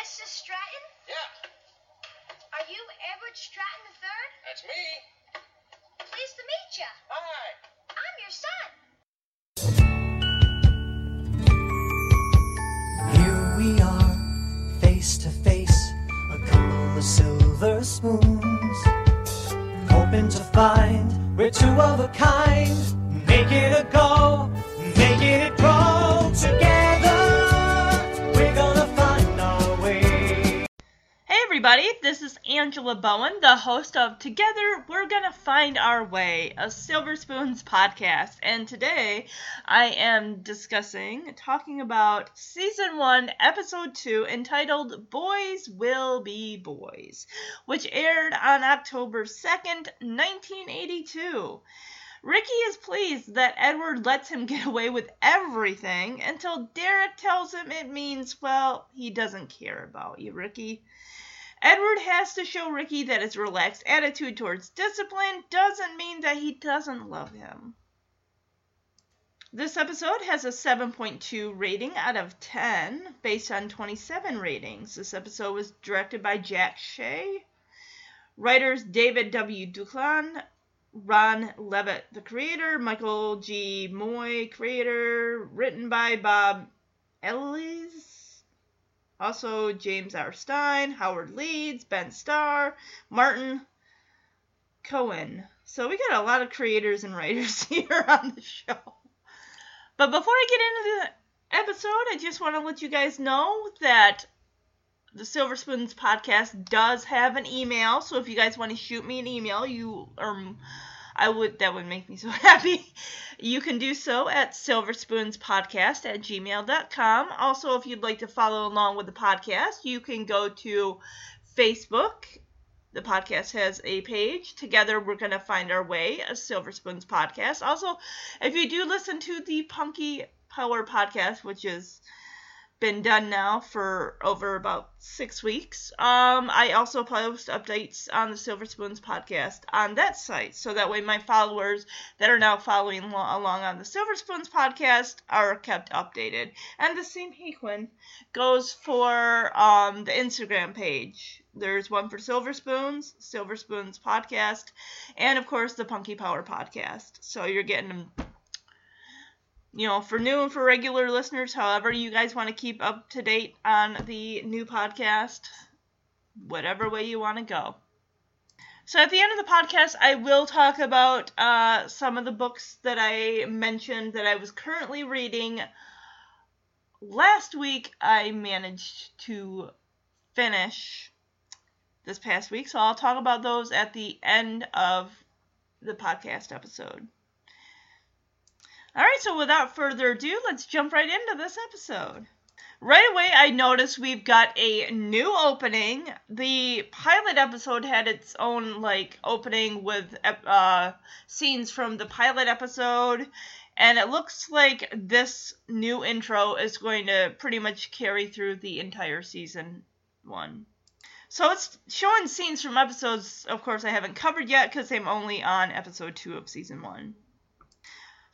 Mrs. Stratton? Yeah, Are you Edward Stratton III? that's me. Pleased to meet you. Hi. I'm your son. Here we are, face to face, a couple of silver spoons. Hoping to find we're two of a kind. Make it a go, make it grow. Everybody, this is Angela Bowen, the host of Together We're Gonna Find Our Way, a Silver Spoons podcast. And today I am discussing, talking about season one, episode two, entitled Boys Will Be Boys, which aired on October 2nd, 1982. Ricky is pleased that Edward lets him get away with everything until Derek tells him it means, well, he doesn't care about you, Ricky. Edward has to show Ricky that his relaxed attitude towards discipline doesn't mean that he doesn't love him. This episode has a 7.2 rating out of 10 based on 27 ratings. This episode was directed by Jack Shea. Writers David W. Duclon, Ron Leavitt, the creator, Michael G. Moye, creator, written by Bob Ellis. Also, James R. Stein, Howard Leeds, Ben Starr, Martin Cohan. So we got a lot of creators and writers here on the show. But before I get into the episode, I just want to let you guys know that the Silver Spoons podcast does have an email. So if you guys want to shoot me an email, you um I would that would make me so happy. You can do so at silverspoonspodcast at gmail.com. Also, if you'd like to follow along with the podcast, you can go to Facebook. The podcast has a page. Together, we're going to find our way, a Silver Spoons podcast. Also, if you do listen to the Punky Power podcast, which has been done now for over about six weeks, um, I also post updates on the Silver Spoons podcast on that site. So that way, my followers that are now following along on the Silver Spoons podcast are kept updated. And the same Hequin goes for um, the Instagram page. There's one for Silver Spoons, Silver Spoons podcast, and of course the Punky Power podcast. So you're getting you know, for new and for regular listeners. However, you guys want to keep up to date on the new podcast, whatever way you want to go. So at the end of the podcast, I will talk about uh, some of the books that I mentioned that I was currently reading. Last week, I managed to finish this past week, so I'll talk about those at the end of the podcast episode. All right, so without further ado, let's jump right into this episode. Right away, I noticed we've got a new opening. The pilot episode had its own like opening with uh, scenes from the pilot episode, and it looks like this new intro is going to pretty much carry through the entire season one. So it's showing scenes from episodes, of course, I haven't covered yet because I'm only on episode two of season one.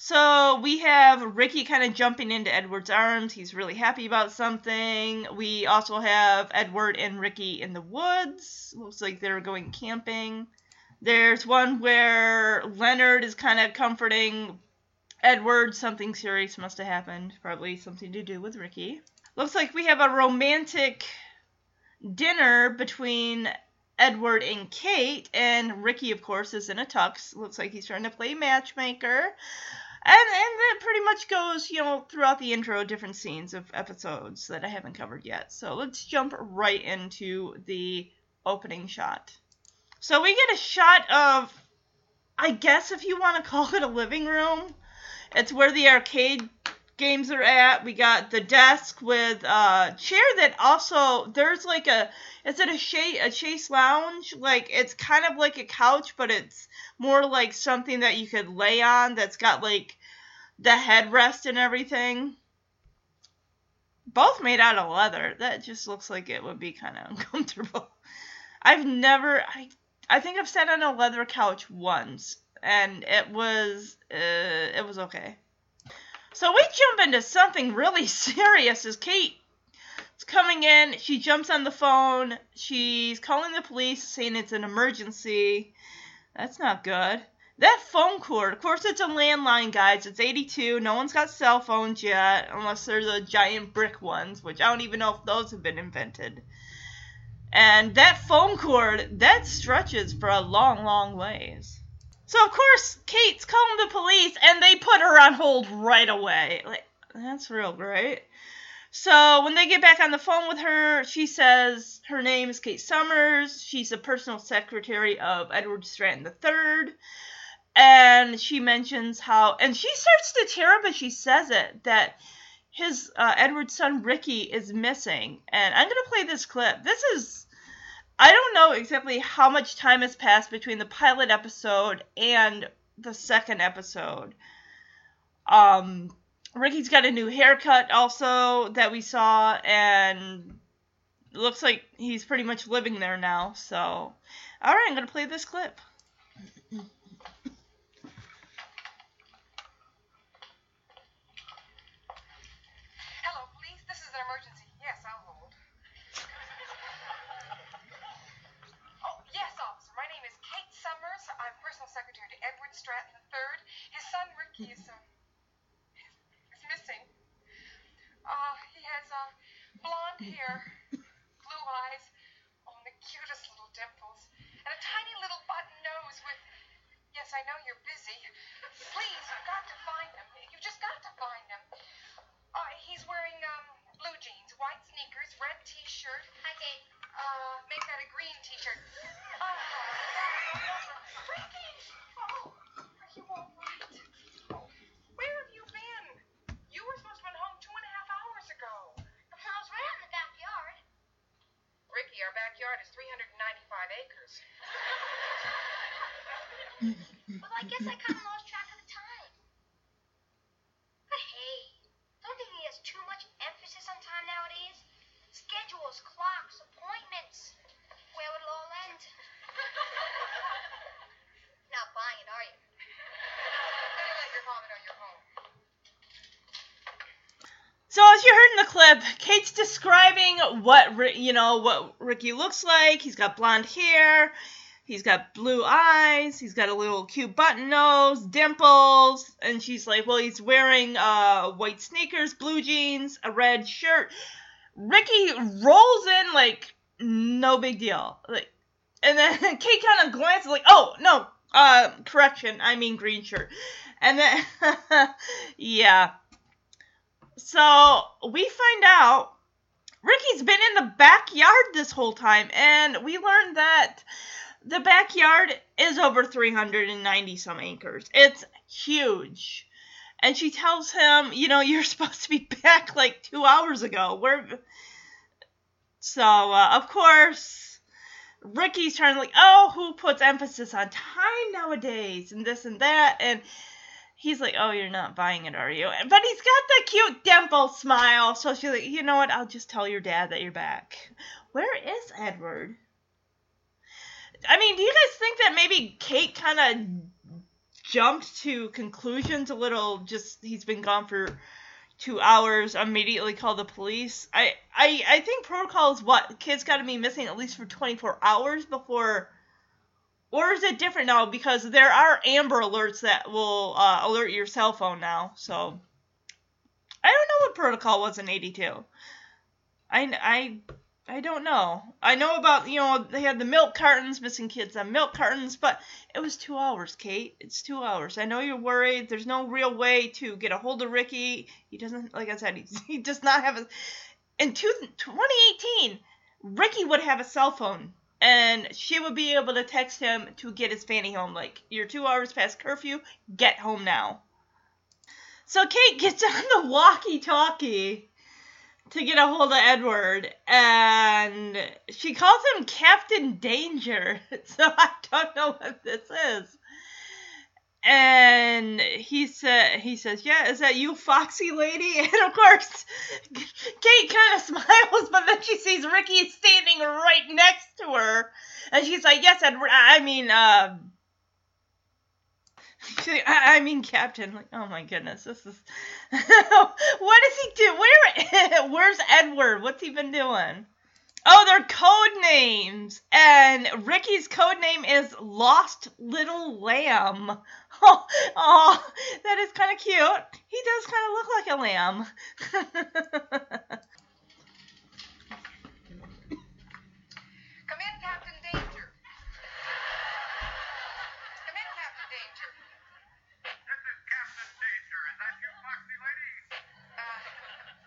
So we have Ricky kind of jumping into Edward's arms. He's really happy about something. We also have Edward and Ricky in the woods. Looks like they're going camping. There's one where Leonard is kind of comforting Edward. Something serious must have happened. Probably something to do with Ricky. Looks like we have a romantic dinner between Edward and Kate, and Ricky, of course, is in a tux. Looks like he's trying to play matchmaker. And that pretty much goes, you know, throughout the intro, different scenes of episodes that I haven't covered yet. So let's jump right into the opening shot. So we get a shot of, I guess if you want to call it a living room, it's where the arcade games are at. We got the desk with a chair that also there's like a is it a a chase lounge? Like it's kind of like a couch, but it's more like something that you could lay on that's got like the headrest and everything. Both made out of leather. That just looks like it would be kind of uncomfortable. I've never I I think I've sat on a leather couch once and it was uh, it was okay. So we jump into something really serious as Kate is coming in. She jumps on the phone. She's calling the police, saying it's an emergency. That's not good. That phone cord, of course, it's a landline, guys. It's 82. No one's got cell phones yet, unless they're the giant brick ones, which I don't even know if those have been invented. And that phone cord, that stretches for a long, long ways. So, of course, Kate's calling the police, and they put her on hold right away. Like, that's real great. So when they get back on the phone with her, she says her name is Kate Summers. She's the personal secretary of Edward Stratton III. And she mentions how, and she starts to tear up as she says it, that his uh, Edward's son Ricky is missing. And I'm to play this clip. This is, I don't know exactly how much time has passed between the pilot episode and the second episode. Um, Ricky's got a new haircut also that we saw, and looks like he's pretty much living there now. So, all right, I'm gonna play this clip. Hello, police. This is an emergency. Yes, I'll hold. oh, yes, officer. My name is Kate Summers. I'm personal secretary to Edward Stratton III. His son Ricky is uh, is missing. Uh, he has uh, blonde hair, blue eyes, oh, and the cutest little dimples, and a tiny little button nose with. Yes, I know you're busy. Please, you've got to find him. You've just got to find him. Uh, he's wearing um, blue jeans, white sneakers, red T-shirt. Hi, Kate. Uh, make that a green T-shirt. Uh, Ricky! Oh, are you all right? Where have you been? You were supposed to home two and a half hours ago. The backyard. Ricky, our backyard is 395 acres. Well, I guess I kind of lost track of the time. But hey, don't think he has too much emphasis on time nowadays. Schedules, clocks, appointments. Where would it all end? Not buying it, are you? Better let your father know you're home. So as you heard in the clip, Kate's describing what you know what Ricky looks like. He's got blonde hair. He's got blue eyes. He's got a little cute button nose, dimples, and she's like, "Well, he's wearing uh, white sneakers, blue jeans, a red shirt." Ricky rolls in like no big deal, like, and then Kate kind of glances like, "Oh no, uh, correction, I mean green shirt," and then yeah. So we find out Ricky's been in the backyard this whole time, and we learned that the backyard is over 390 some acres. It's huge. And she tells him, you know, you're supposed to be back like two hours ago. Where? So uh, of course, Ricky's trying to like, oh, who puts emphasis on time nowadays, and this and that, and he's like, "Oh, you're not buying it, are you?" But he's got the cute dimple smile, so she's like, "You know what? I'll just tell your dad that you're back." Where is Edward? I mean, do you guys think that maybe Kate kind of jumped to conclusions a little? Just he's been gone for two hours. Immediately call the police. I I I think protocol is what kids got to be missing at least for 24 hours before or is it different now? Because there are Amber alerts that will uh, alert your cell phone now. So I don't know what protocol was in '82. I I I don't know. I know about you know they had the milk cartons, missing kids on milk cartons, but it was two hours, Kate. It's two hours. I know you're worried. There's no real way to get a hold of Ricky. He doesn't, like I said, he, he does not have a. In two, 2018, Ricky would have a cell phone and she would be able to text him to get his fanny home. Like, you're two hours past curfew, get home now. So Kate gets on the walkie talkie to get a hold of Edward, and she calls him Captain Danger. So I don't know what this is. And he said, he says, "Yeah, is that you, Foxy lady?" And of course, Kate kind of smiles, but then she sees Ricky standing right next to her, and she's like, "Yes, Edward. I mean, uh, I, I mean, Captain." Like, oh my goodness, this is what does he do? Where where's Edward? What's he been doing? Oh, they're code names. And Ricky's code name is Lost Little Lamb. Oh, oh that is kind of cute. He does kind of look like a lamb. Come in, Captain Danger. Come in, Captain Danger. This is Captain Danger, and that's Foxy Lady. Uh Yes, Edward. I mean Captain Danger. Come in, Captain Danger. This is Captain Danger. Is that you, Foxy Lady? Uh,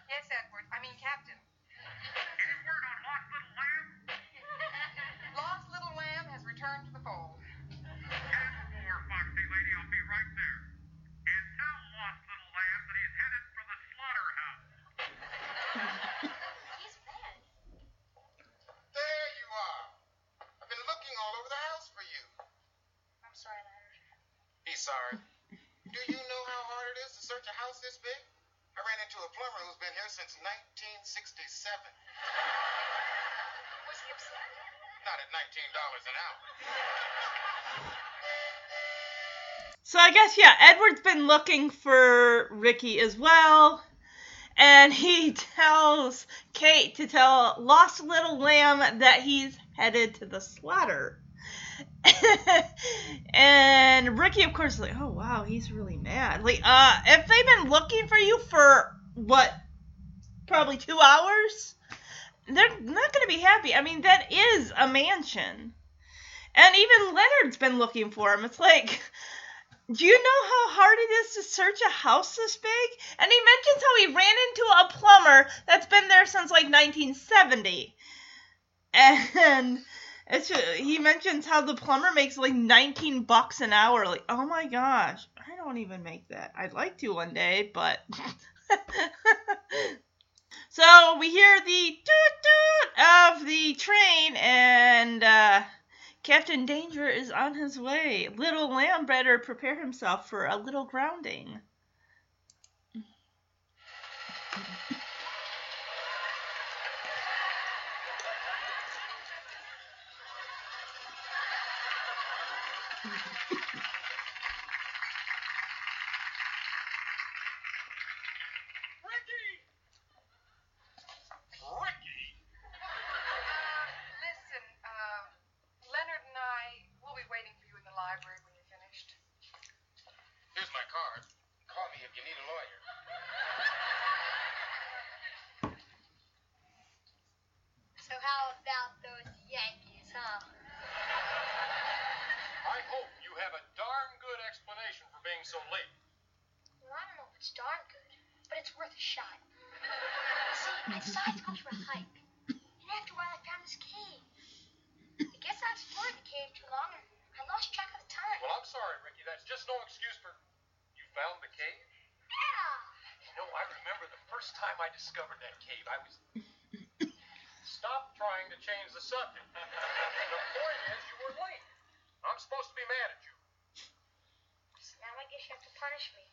yes, Edward. I mean, Captain. Any word on Lost Little Lamb? Lost little lamb has returned to the fold. Ten four, Foxy Lady. I'll be right there. And tell Lost Little Lamb that he's headed for the slaughterhouse. He's mad. There you are. I've been looking all over the house for you. I'm sorry, Leonard. He's sorry. Do you know how hard it is to search a house this big? I ran into a plumber who's been here since 1967. Was he upset? Not at $19 an hour. So I guess yeah, Edward's been looking for Ricky as well. And he tells Kate to tell Lost Little Lamb that he's headed to the slaughter. and Ricky, of course, is like, oh wow, he's really mad. Like, uh, if they've been looking for you for what, probably two hours, they're not gonna be happy. I mean, that is a mansion, and even Leonard's been looking for him. It's like, do you know how hard it is to search a house this big? And he mentions how he ran into a plumber that's been there since like 1970. And it's he mentions how the plumber makes like 19 bucks an hour. Like, oh my gosh, I don't even make that. I'd like to one day, but. so we hear the toot toot of the train, and uh, Captain Danger is on his way. Little Lamb better prepare himself for a little grounding. Ricky! Ricky! Uh, listen, uh, Leonard and I will be waiting for you in the library when you're finished. Here's my card. Call me if you need a lawyer. So how about those Yankees, huh? I hope you have a darn good explanation for being so late. Well, I don't know if it's darn good, but it's worth a shot. See, I decided to go for a hike. And after a while, I found this cave. I guess I explored the cave too long and I lost track of the time. Well, I'm sorry, Ricky. That's just no excuse for. You found the cave? Yeah! You know, I remember the first time I discovered that cave. I was. Stop trying to change the subject. the point is, you were late. I'm supposed to be mad at you. So now I guess you have to punish me.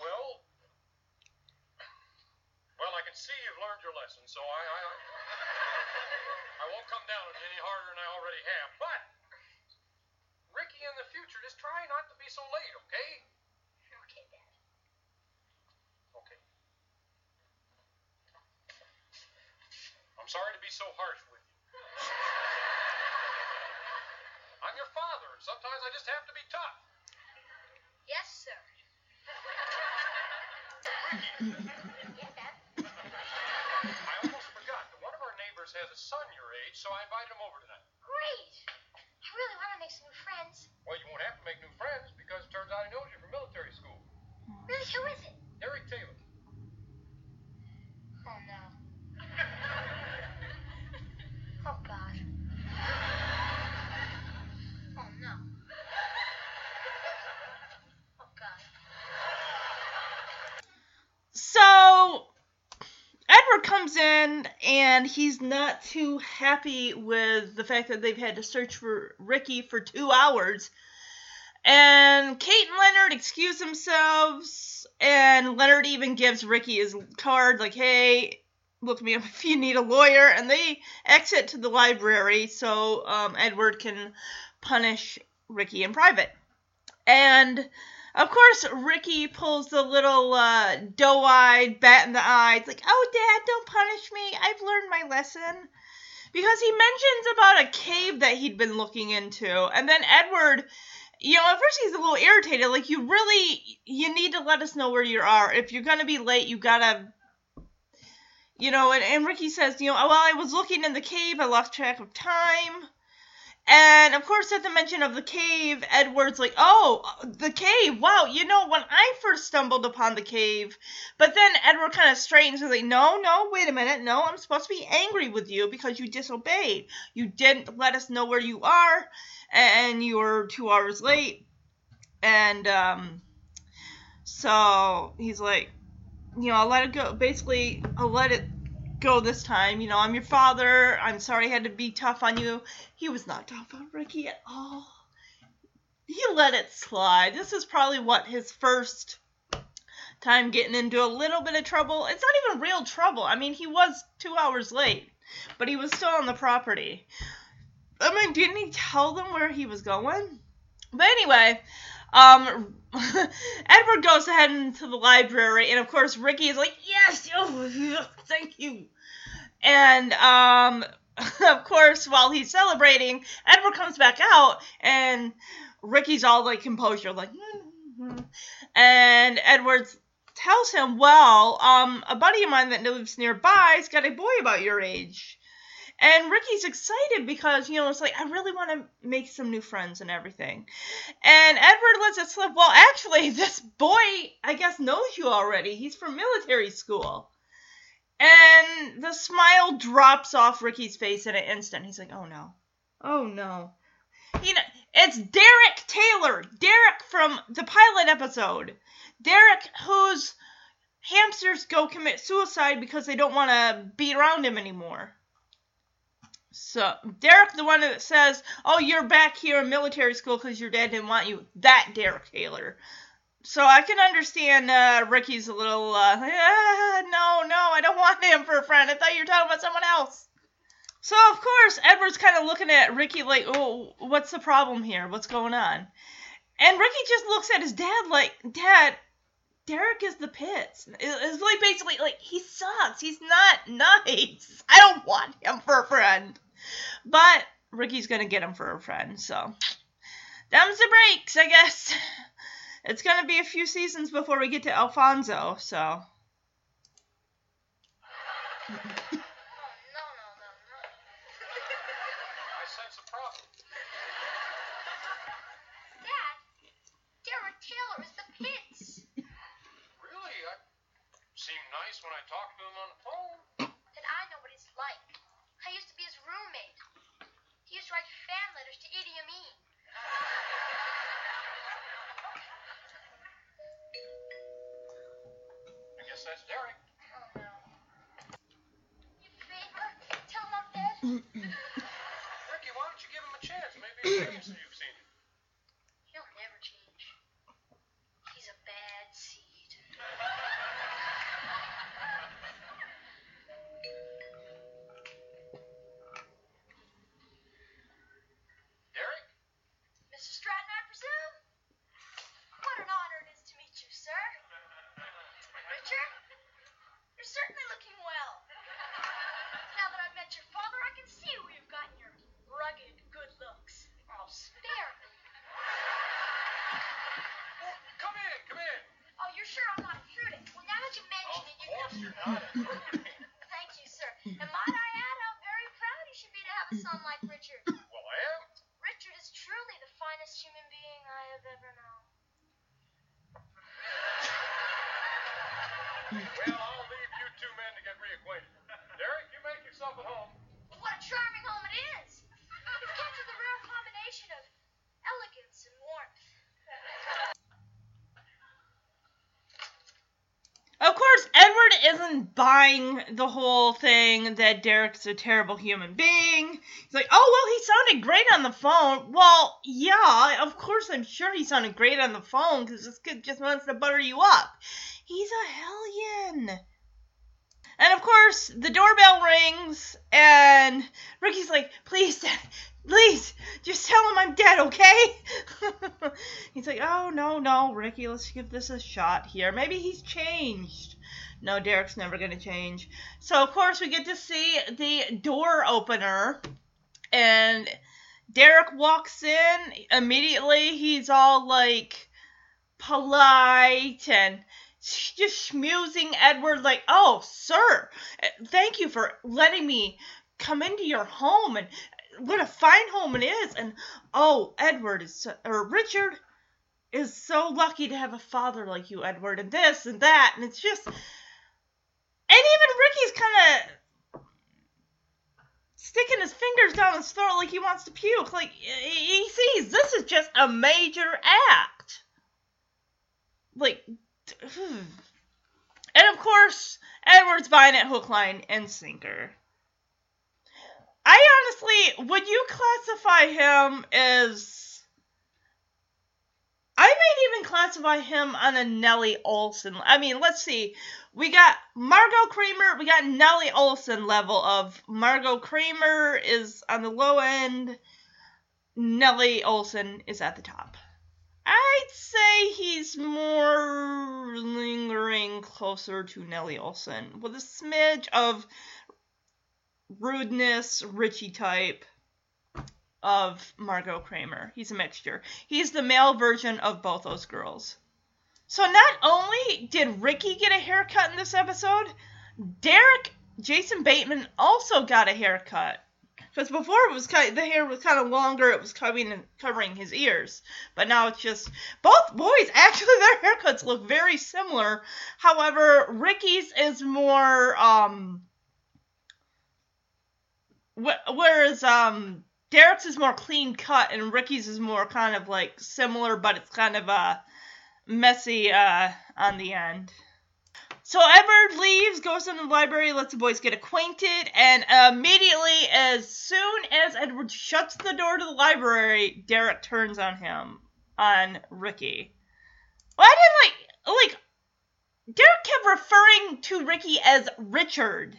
Well, well, I can see you've learned your lesson, so I, I, I, I won't come down on you any harder than I already have. But, Ricky, in the future, just try not to be so late, okay? Okay, Dad. Okay. I'm sorry to be so harsh with you. I'm your father, and sometimes I just have to be tough. Yes, sir. yeah, Dad. I almost forgot that one of our neighbors has a son your age, so I invited him over tonight. Great! I really want to make some new friends. Well, you won't have to make new friends because it turns out he knows you from military school. Hmm. Really, who is it? Eric Taylor. Oh, no. Oh, God. Oh, no. Oh, God. So Edward comes in and he's not too happy with the fact that they've had to search for Ricky for two hours. And Kate and Leonard excuse themselves, and Leonard even gives Ricky his card, like, hey, look me up if you need a lawyer. And they exit to the library so um, Edward can punish Ricky in private. And of course, Ricky pulls the little uh, doe eyed bat in the eye. It's like, oh, Dad, don't punish me. I've learned my lesson. Because he mentions about a cave that he'd been looking into. And then Edward you know, at first he's a little irritated. Like, you really, you need to let us know where you are. If you're gonna be late, you gotta, you know. And, and Ricky says, you know, well, I was looking in the cave, I lost track of time. And of course, at the mention of the cave, Edward's like, oh, the cave. Wow, you know, when I first stumbled upon the cave, but then Edward kind of straightens and like, no, no, wait a minute. No, I'm supposed to be angry with you because you disobeyed. You didn't let us know where you are, and you were two hours late. And um, so he's like, you know, I'll let it go. Basically, I'll let it go this time. You know, I'm your father. I'm sorry I had to be tough on you. He was not tough on Ricky at all. He let it slide. This is probably what his first time getting into a little bit of trouble. It's not even real trouble. I mean, he was two hours late, but he was still on the property. I mean, didn't he tell them where he was going? But anyway, um, Edward goes ahead into the library, and of course, Ricky is like, "Yes, oh, thank you." And um, of course, while he's celebrating, Edward comes back out, and Ricky's all like composure, like, mm-hmm. and Edward tells him, "Well, um, a buddy of mine that lives nearby's got a boy about your age." And Ricky's excited because, you know, it's like, I really want to make some new friends and everything. And Edward lets it slip. Well, actually, this boy, I guess, knows you already. He's from military school. And the smile drops off Ricky's face in an instant. He's like, oh no. Oh no. You know, it's Derek Taylor. Derek from the pilot episode. Derek, whose hamsters go commit suicide because they don't want to be around him anymore. So Derek, the one that says, "Oh, you're back here in military school because your dad didn't want you," that Derek Taylor. So I can understand uh, Ricky's a little, uh, ah, no, no, I don't want him for a friend. I thought you were talking about someone else. So of course Edward's kind of looking at Ricky like, "Oh, what's the problem here? What's going on?" And Ricky just looks at his dad like, "Dad, Derek is the pits. It's like basically like he sucks. He's not nice. I don't want him for a friend." But Ricky's gonna get him for a friend, so them's the breaks, I guess. It's gonna be a few seasons before we get to Alfonso, so. Oh, no, no, no, no. I sense a problem. Dad, Derek Taylor is the pits. Really? I seemed nice when I talked to him on the phone. Then I know what he's like. I used to be his roommate. He used to write fan letters to Idi Amin. That's Derek. Oh, no. You favor? Tell him I'm dead? Ricky, why don't you give him a chance? Maybe he'll change since you've seen him. He'll you got it. The whole thing that Derek's a terrible human being. He's like, oh, well, he sounded great on the phone. Well, yeah, of course, I'm sure he sounded great on the phone because this kid just wants to butter you up. He's a hellion. And of course, the doorbell rings, and Ricky's like, "Please, Dad, please, just tell him I'm dead, okay?" he's like, "Oh no, no, Ricky, let's give this a shot here. Maybe he's changed." No, Derek's never gonna change. So of course we get to see the door opener, and Derek walks in immediately. He's all like polite and just schmoozing Edward like, "Oh, sir, thank you for letting me come into your home and what a fine home it is." And oh, Edward is or Richard is so lucky to have a father like you, Edward, and this and that, and it's just, and even Ricky's kind of sticking his fingers down his throat like he wants to puke. Like he sees this is just a major act. Like and of course, Edward's buying it hook, line, and sinker. I honestly, would you classify him as. Might even classify him on a Nellie Oleson. I mean, let's see. We got Margaux Kramer, we got Nellie Oleson level of Margaux Kramer is on the low end, Nellie Oleson is at the top. I'd say he's more lingering closer to Nellie Oleson with a smidge of rudeness, Richie type of Margaux Kramer. He's a mixture. He's the male version of both those girls. So not only did Ricky get a haircut in this episode, Derek Jason Bateman also got a haircut. Because before it was kind, the hair was kind of longer, it was covering covering his ears, but now it's just both boys. Actually, their haircuts look very similar. However, Ricky's is more um, wh- whereas um, Derek's is more clean cut, and Ricky's is more kind of like similar, but it's kind of uh messy uh on the end. So Edward leaves, goes in the library, lets the boys get acquainted, and immediately, as soon as Edward shuts the door to the library, Derek turns on him, on Ricky. Well, I didn't like, like, Derek kept referring to Ricky as Richard,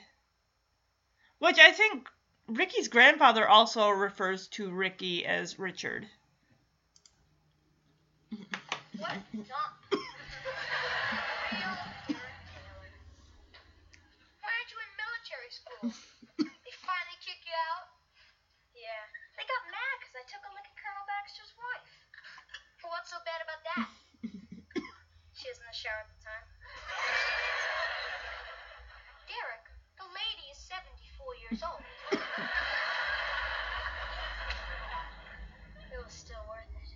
which I think Ricky's grandfather also refers to Ricky as Richard. What? Why aren't you in military school? they finally kick you out? Yeah. They got mad because I took a look at Colonel Baxter's wife. Well, what's so bad about that? she was in the shower at the time. Derek, the lady is 74 years old. it was still worth it.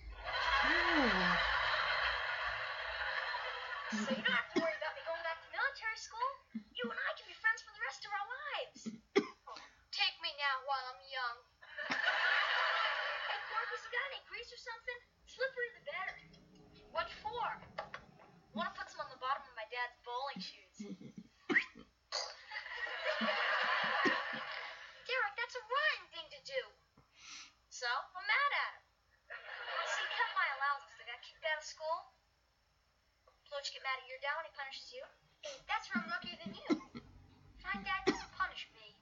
So you don't have to worry about me going back to military school. You and I can be friends for the rest of our lives. Oh, take me now while I'm young. hey, Corpus, you got any grease or something? Slippery the better. What for? Want to put some on the bottom of my dad's bowling shoes. Derek, that's a rotten thing to do. So, I'm mad at him. So he cut my allowances. I got kicked out of school. Don't you get mad at your dad when he punishes you? That's where I'm luckier than you. My dad doesn't punish me.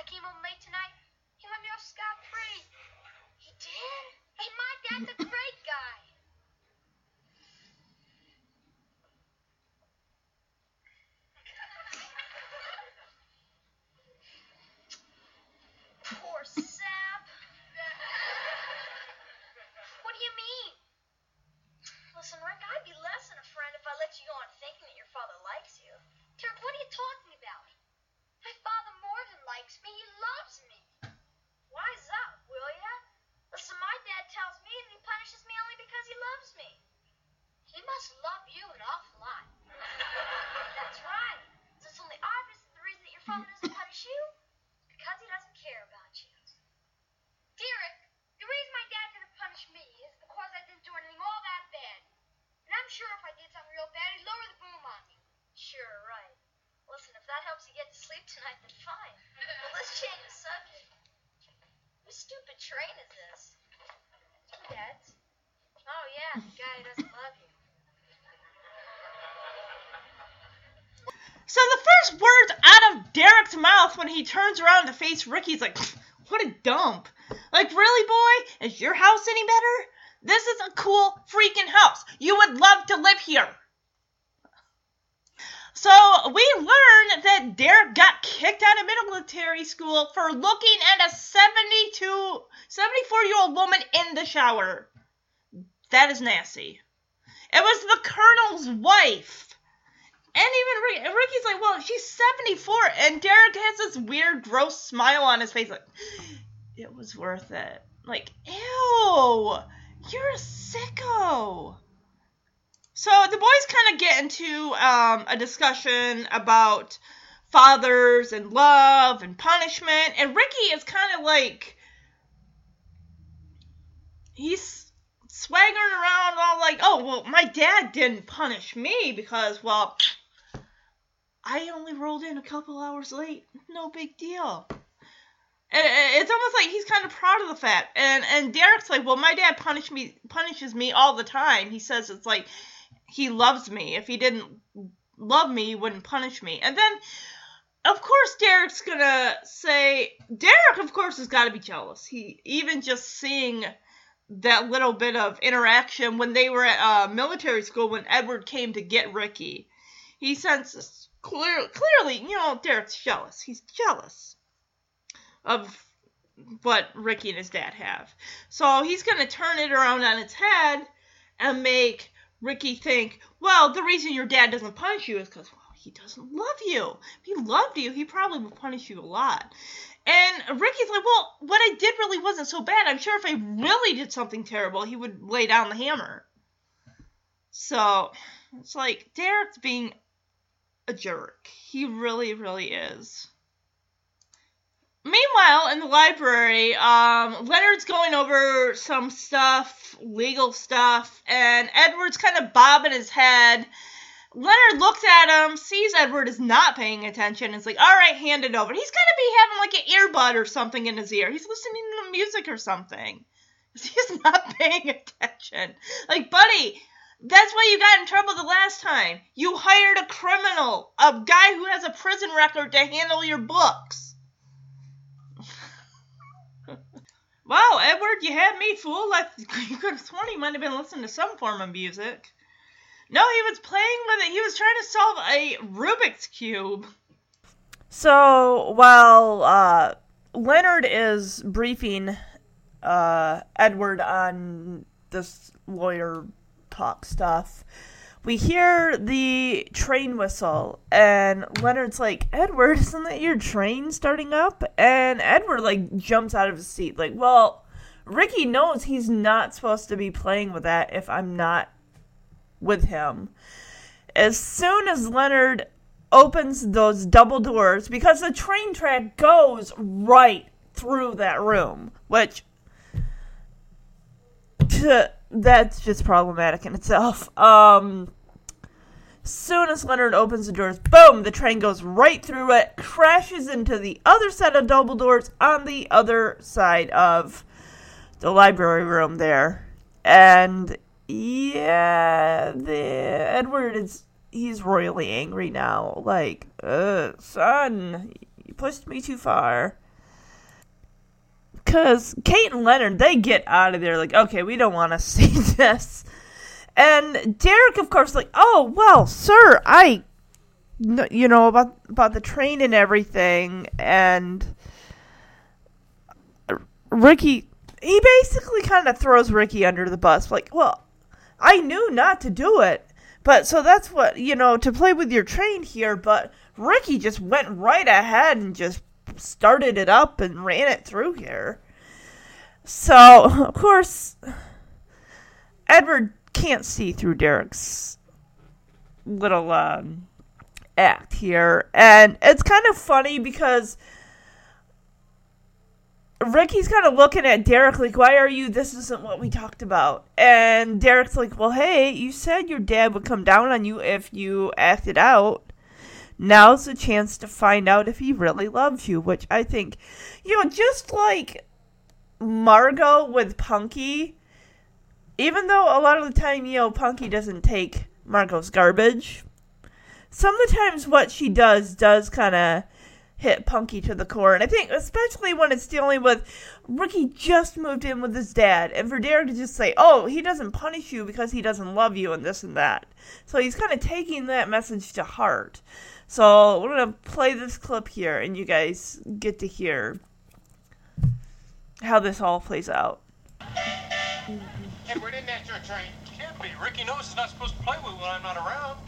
I came home late tonight. He let me off scot free. He did? Hey, my dad's a great guy. Poor sap. What do you mean? Listen, Rick, I'd be less than a friend if I let you go on thinking that your father likes you. Derek, what are you talking about? My father more than likes me, he loves me. Wise up, will ya? Listen, my dad tells me that he punishes me only because he loves me. He must love you an awful lot. That's right. So it's only obvious that the reason that your father doesn't punish you is because he doesn't care about you. Derek, the reason my dad didn't punish me is because I didn't do anything all that bad. And I'm sure if I did something real bad, he'd lower the boom on me. Sure, right. Listen, if that helps you get fine. But let's change the subject. Whose stupid train is this? Dad's. Oh, yeah, the guy who doesn't love you. So the first words out of Derek's mouth when he turns around to face Ricky. He's like, what a dump. Like, really, boy? Is your house any better? This is a cool freaking house. You would love to live here. So we learn that Derek got kicked out of military school for looking at a 72, 74 year old woman in the shower. That is nasty. It was the colonel's wife. And even Rick, Ricky's like, well, she's 74. And Derek has this weird, gross smile on his face. Like, it was worth it. Like, ew, you're a sicko. So the boys kind of get into um, a discussion about fathers and love and punishment. And Ricky is kind of like, he's swaggering around all like, oh, well, my dad didn't punish me because, well, I only rolled in a couple hours late. No big deal. It's almost like he's kind of proud of the fact. And and Derek's like, well, my dad punished me punishes me all the time. He says it's like he loves me. If he didn't love me, he wouldn't punish me. And then, of course, Derek's gonna say, Derek, of course, has got to be jealous. He even just seeing that little bit of interaction when they were at uh, military school when Edward came to get Ricky. He senses clear, clearly, you know, Derek's jealous. He's jealous of what Ricky and his dad have. So he's going to turn it around on its head and make Ricky think, well, the reason your dad doesn't punish you is because, well, he doesn't love you. If he loved you, he probably would punish you a lot. And Ricky's like, well, what I did really wasn't so bad. I'm sure if I really did something terrible, he would lay down the hammer. So it's like Derek's being a jerk. He really, really is. Meanwhile, in the library, um, Leonard's going over some stuff, legal stuff, and Edward's kind of bobbing his head. Leonard looks at him, sees Edward is not paying attention, and is like, all right, hand it over. He's gotta be having like an earbud or something in his ear. He's listening to music or something. He's not paying attention. Like, buddy, that's why you got in trouble the last time. You hired a criminal, a guy who has a prison record to handle your books. Wow, Edward, you had me fooled. Like you could have sworn he might have been listening to some form of music. No, he was playing with it. He was trying to solve a Rubik's cube. So while uh, Leonard is briefing uh, Edward on this lawyer talk stuff, we hear the train whistle, and Leonard's like, Edward, isn't that your train starting up? And Edward, like, jumps out of his seat, like, well, Ricky knows he's not supposed to be playing with that if I'm not with him. As soon as Leonard opens those double doors, because the train track goes right through that room, which that's just problematic in itself. Um, soon as Leonard opens the doors, boom, the train goes right through it, crashes into the other set of double doors on the other side of the library room there. And yeah, the Edward is he's royally angry now. Like, uh, son, you pushed me too far. Cause Kate and Leonard, they get out of there like, okay, we don't want to see this. And Derek, of course, like, oh well, sir, I, you know about about the train and everything, and Ricky, he basically kind of throws Ricky under the bus, like, well, I knew not to do it, but so that's what you know to play with your train here, but Ricky just went right ahead and just started it up and ran it through here. So, of course, Edward can't see through Derek's little um, act here. And it's kind of funny because Ricky's kind of looking at Derek like, why are you? This isn't what we talked about. And Derek's like, well, hey, you said your dad would come down on you if you acted out. Now's the chance to find out if he really loves you, which I think, you know, just like Margaux with Punky, even though a lot of the time, you know, Punky doesn't take Margaux's garbage, some of the times what she does does kind of hit Punky to the core. And I think, especially when it's dealing with Ricky just moved in with his dad, and for Derek to just say, oh, he doesn't punish you because he doesn't love you and this and that. So he's kind of taking that message to heart. So we're going to play this clip here, and you guys get to hear how this all plays out. Isn't that your train? Can't be. Ricky knows he's not supposed to play with it when I'm not around.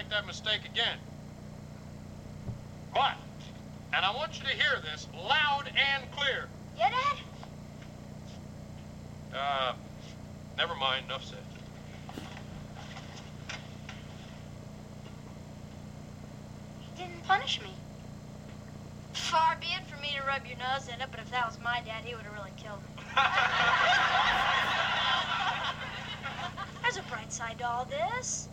Make that mistake again. But, and I want you to hear this loud and clear. Yeah, Dad? Uh, never mind, enough said. He didn't punish me. Far be it for me to rub your nose in it, but if that was my dad, he would have really killed me. There's a bright side to all this.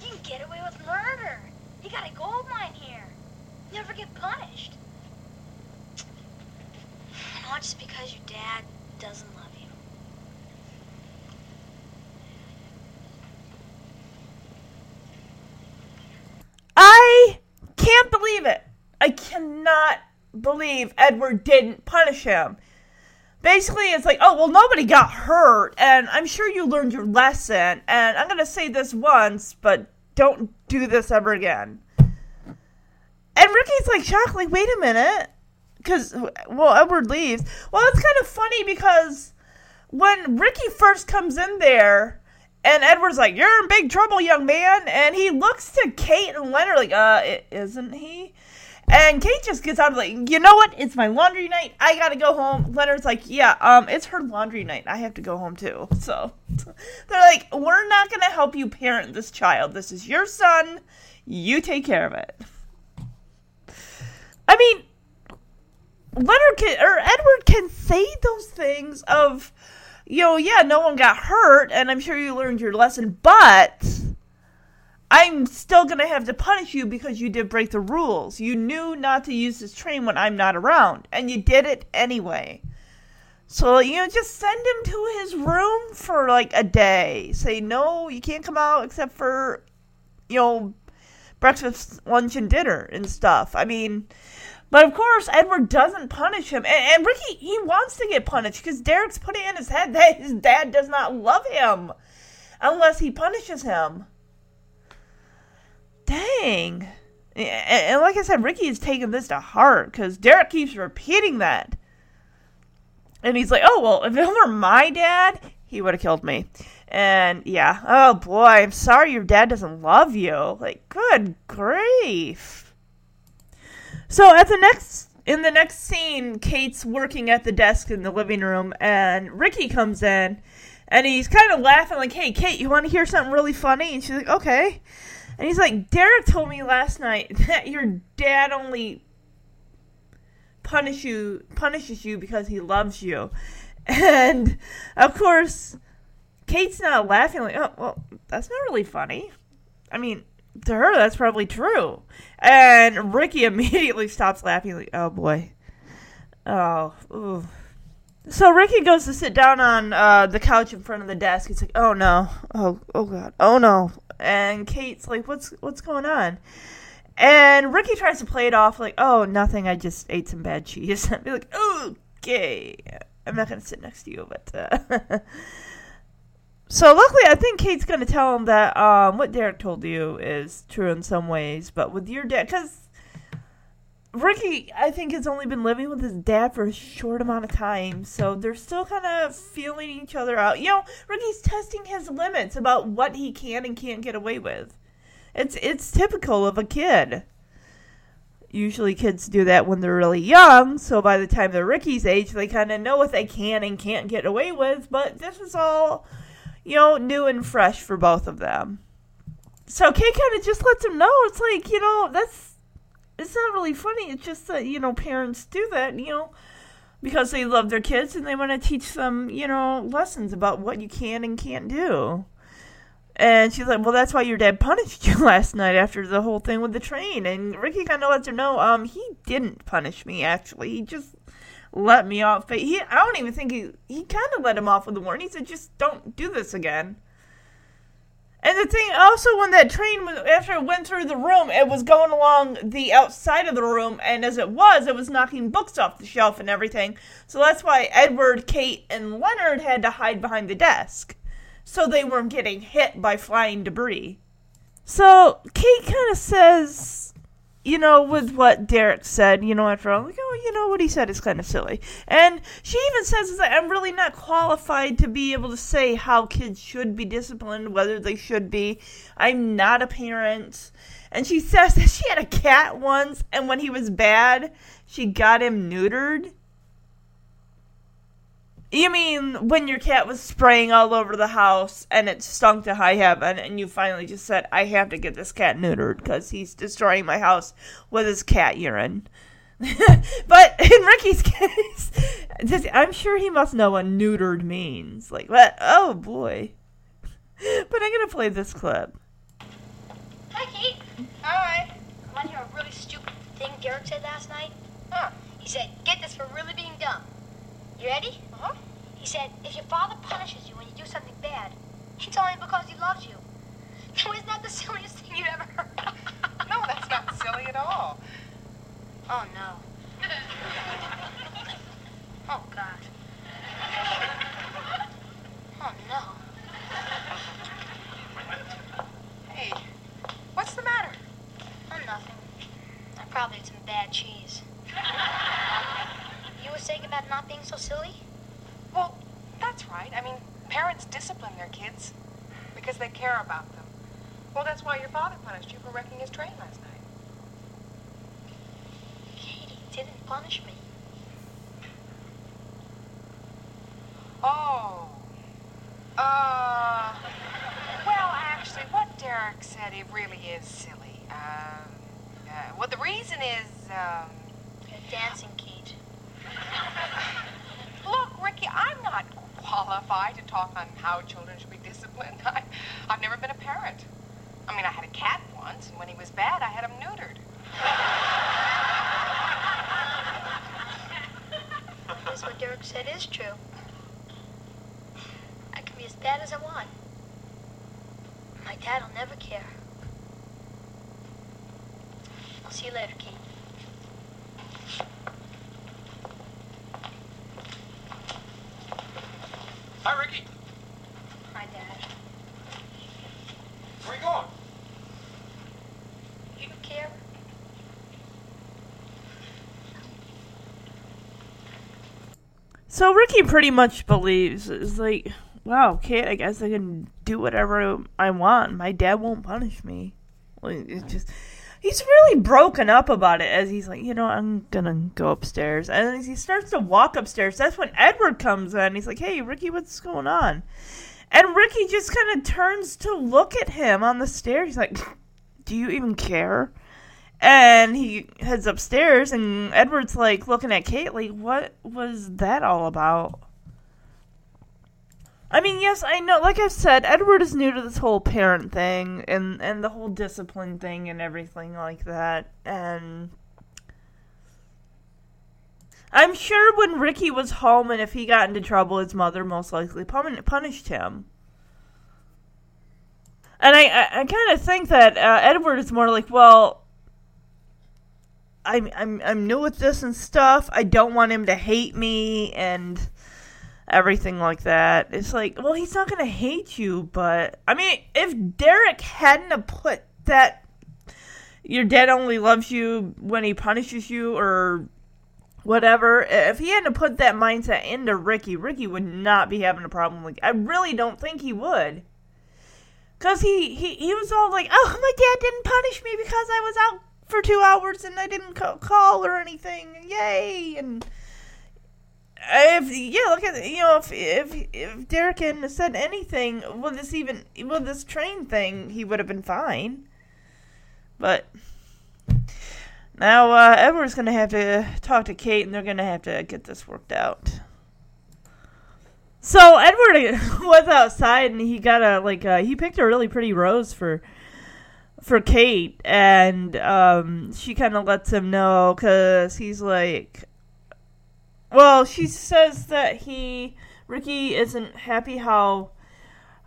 You can get away with murder. You got a gold mine here. You never get punished. And all just because your dad doesn't love you. I can't believe it. I cannot believe Edward didn't punish him. Basically, it's like, oh, well, nobody got hurt, and I'm sure you learned your lesson, and I'm going to say this once, but don't do this ever again. And Ricky's like shocked, like, wait a minute. Because, well, Edward leaves. Well, it's kind of funny because when Ricky first comes in there, and Edward's like, "You're in big trouble, young man," and he looks to Kate and Leonard like, "Uh, isn't he?" And Kate just gets out of like, "You know what? It's my laundry night. I gotta go home." Leonard's like, "Yeah, um, it's her laundry night. I have to go home too." So they're like, "We're not gonna help you parent this child. This is your son. You take care of it." I mean, Leonard can or Edward can say those things of, you know, yeah, no one got hurt, and I'm sure you learned your lesson, but I'm still gonna have to punish you because you did break the rules. You knew not to use this train when I'm not around, and you did it anyway. So, you know, just send him to his room for like a day. Say, no, you can't come out except for, you know, breakfast, lunch, and dinner and stuff. I mean, but of course, Edward doesn't punish him. And, and Ricky, he wants to get punished because Derek's put it in his head that his dad does not love him unless he punishes him. Dang. And, like I said, Ricky is taking this to heart because Derek keeps repeating that. And he's like, oh, well, if it were my dad, he would have killed me. And yeah, oh boy, I'm sorry your dad doesn't love you. Like, good grief. So at the next in the next scene, Kate's working at the desk in the living room, and Ricky comes in, and he's kind of laughing, like, "Hey, Kate, you want to hear something really funny?" And she's like, "Okay." And he's like, "Derek told me last night that your dad only punish you punishes you because he loves you," and of course. Kate's not laughing like, oh, well, that's not really funny. I mean, to her, that's probably true. And Ricky immediately stops laughing like, oh boy. Oh, ooh. So Ricky goes to sit down on uh, the couch in front of the desk. He's like, "Oh no, oh oh god, oh no!" And Kate's like, "What's what's going on?" And Ricky tries to play it off like, "Oh, nothing. I just ate some bad cheese." I'd be like, "Okay, I'm not gonna sit next to you." But uh, so luckily, I think Kate's gonna tell him that um, what Derek told you is true in some ways, but with your dad, because Ricky, I think, has only been living with his dad for a short amount of time, so they're still kind of feeling each other out. You know, Ricky's testing his limits about what he can and can't get away with. It's it's typical of a kid. Usually, kids do that when they're really young, so by the time they're Ricky's age, they kind of know what they can and can't get away with. But this is all, you know, new and fresh for both of them. So Kate kind of just lets him know it's like you know that's it's not really funny. It's just that, you know, parents do that, you know, because they love their kids and they want to teach them, you know, lessons about what you can and can't do. And she's like, well, that's why your dad punished you last night after the whole thing with the train. And Ricky kind of lets her know, um, he didn't punish me, actually. He just let me off. He, I don't even think he, he kind of let him off with a warning. He said, just don't do this again. And the thing also, when that train was after it went through the room, it was going along the outside of the room, and as it was, it was knocking books off the shelf and everything. So that's why Edward, Kate, and Leonard had to hide behind the desk, so they weren't getting hit by flying debris. So Kate kind of says you know, with what Derek said, you know, after all, like, oh, you know, what he said is kind of silly. And she even says that I'm really not qualified to be able to say how kids should be disciplined, whether they should be. I'm not a parent. And she says that she had a cat once, and when he was bad, she got him neutered. You mean when your cat was spraying all over the house and it stunk to high heaven, and you finally just said, I have to get this cat neutered because he's destroying my house with his cat urine? but in Ricky's case, I'm sure he must know what neutered means. Like, what? Oh boy. But I'm going to play this clip. Hi, Kate. Hi. I want to hear a really stupid thing Derek said last night. Huh. He said, get this for really being dumb. You ready? Uh-huh. He said, if your father punishes you when you do something bad, it's only because he loves you. Now, isn't that the silliest thing you've ever heard? No, that's not silly at all. Oh, no. Oh, God. Oh, no. Hey, what's the matter? Oh, nothing. I probably ate some bad cheese. You were saying about not being so silly? Well, that's right. I mean, parents discipline their kids because they care about them. Well, that's why your father punished you for wrecking his train last night. Katie didn't punish me. Oh. Uh. Well, actually, what Derek said, it really is silly. Um. Uh, well, the reason is, um. You're dancing, Kate. Look, I'm not qualified to talk on how children should be disciplined. I, I've never been a parent. I mean, I had a cat once, and when he was bad, I had him neutered. I what Derek said is true. I can be as bad as I want. My dad will never care. I'll see you later, Kate. Hi, Ricky. Hi, Dad. Where you going? You care? So Ricky pretty much believes is like, wow, Kate, I guess I can do whatever I want. My dad won't punish me. Like, it's just he's really broken up about it as he's like, you know, I'm gonna go upstairs. And as he starts to walk upstairs, that's when Edward comes in. He's like, Hey, Ricky, what's going on? And Ricky just kind of turns to look at him on the stairs. He's like, Do you even care? And he heads upstairs, and Edward's like looking at Kate, like, what was that all about? I mean, yes, I know. Like I've said, Edward is new to this whole parent thing and and the whole discipline thing and everything like that. And I'm sure when Ricky was home and if he got into trouble, his mother most likely pun- punished him. And I, I, I kind of think that uh, Edward is more like, well, I'm, I'm, I'm new with this and stuff. I don't want him to hate me and everything like that. It's like, well, he's not going to hate you, but I mean, if Derek hadn't have put that your dad only loves you when he punishes you or whatever, if he hadn't put that mindset into Ricky, Ricky would not be having a problem like I really don't think he would. Cause he, he he was all like, "Oh, my dad didn't punish me because I was out for two hours and I didn't call or anything. Yay!" And if yeah, look at you know if if if Derek hadn't said anything, well, this even well this train thing, he would have been fine. But now uh, Edward's gonna have to talk to Kate, and they're gonna have to get this worked out. So Edward was outside, and he got a like uh, he picked a really pretty rose for for Kate, and um, she kind of lets him know because he's like, well, she says that he Ricky isn't happy how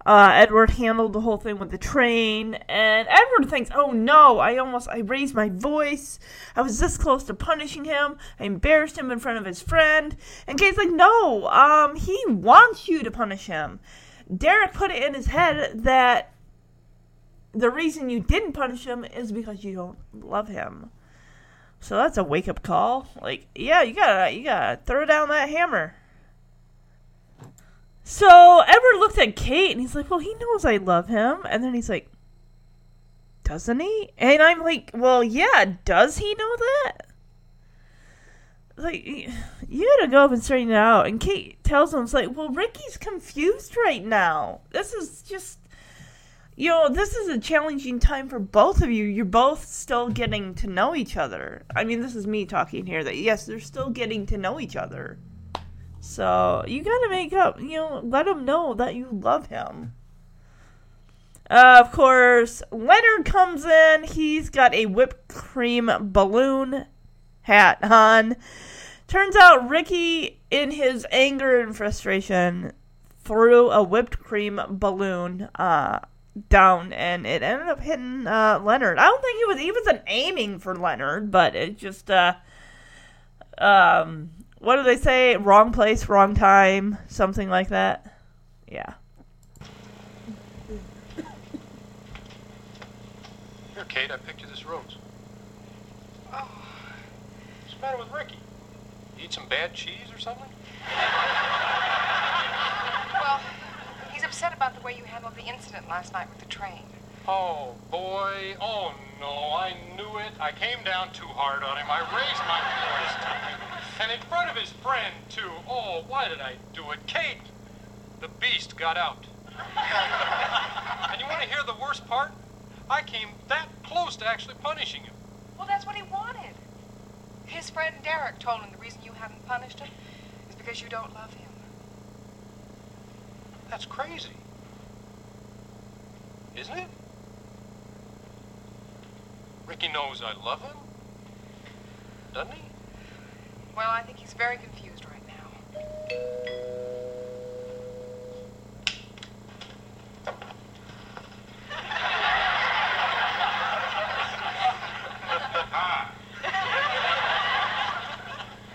uh, Edward handled the whole thing with the train, and Edward thinks, "Oh no! I almost I raised my voice. I was this close to punishing him. I embarrassed him in front of his friend." And Kate's like, "No, um, he wants you to punish him." Derek put it in his head that the reason you didn't punish him is because you don't love him. So that's a wake up call. Like, yeah, you gotta you gotta throw down that hammer. So Edward looks at Kate and he's like, Well, he knows I love him. And then he's like, Doesn't he? And I'm like, Well, yeah, does he know that? Like, you gotta go up and straighten it out. And Kate tells him, It's like, Well, Ricky's confused right now. This is just. You know, this is a challenging time for both of you. You're both still getting to know each other. I mean, this is me talking here that yes, they're still getting to know each other. So you gotta make up, you know, let him know that you love him. Uh, of course, Leonard comes in. He's got a whipped cream balloon hat on. Turns out Ricky, in his anger and frustration, threw a whipped cream balloon uh, down, and it ended up hitting uh, Leonard. I don't think he was he wasn't aiming for Leonard, but it just uh, um, what do they say? Wrong place, wrong time, something like that. Yeah. Here, Kate, I picked you this rose. Oh, What's the matter with Ricky? Eat some bad cheese or something? Upset about the way you handled the incident last night with the train. Oh, boy. Oh, no. I knew it. I came down too hard on him. I raised my voice. And in front of his friend, too. Oh, why did I do it? Kate! The beast got out. and you want to hear the worst part? I came that close to actually punishing him. Well, that's what he wanted. His friend Derek told him the reason you haven't punished him is because you don't love him. That's crazy. Isn't it? Ricky knows I love him. Doesn't he? Well, I think he's very confused right now.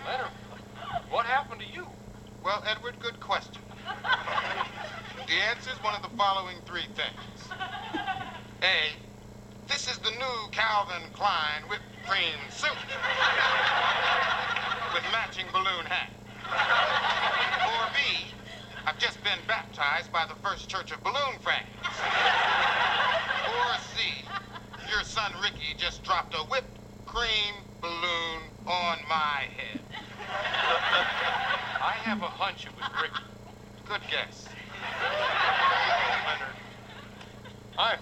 Leonard, what happened to you? Well, Edward, good question. The answer is one of the following three things. A. This is the new Calvin Klein whipped cream suit with matching balloon hat. Or B. I've just been baptized by the First Church of Balloon Friends. Or C. Your son Ricky just dropped a whipped cream balloon on my head. I have a hunch it was Ricky. Good guess. Leonard. I'm.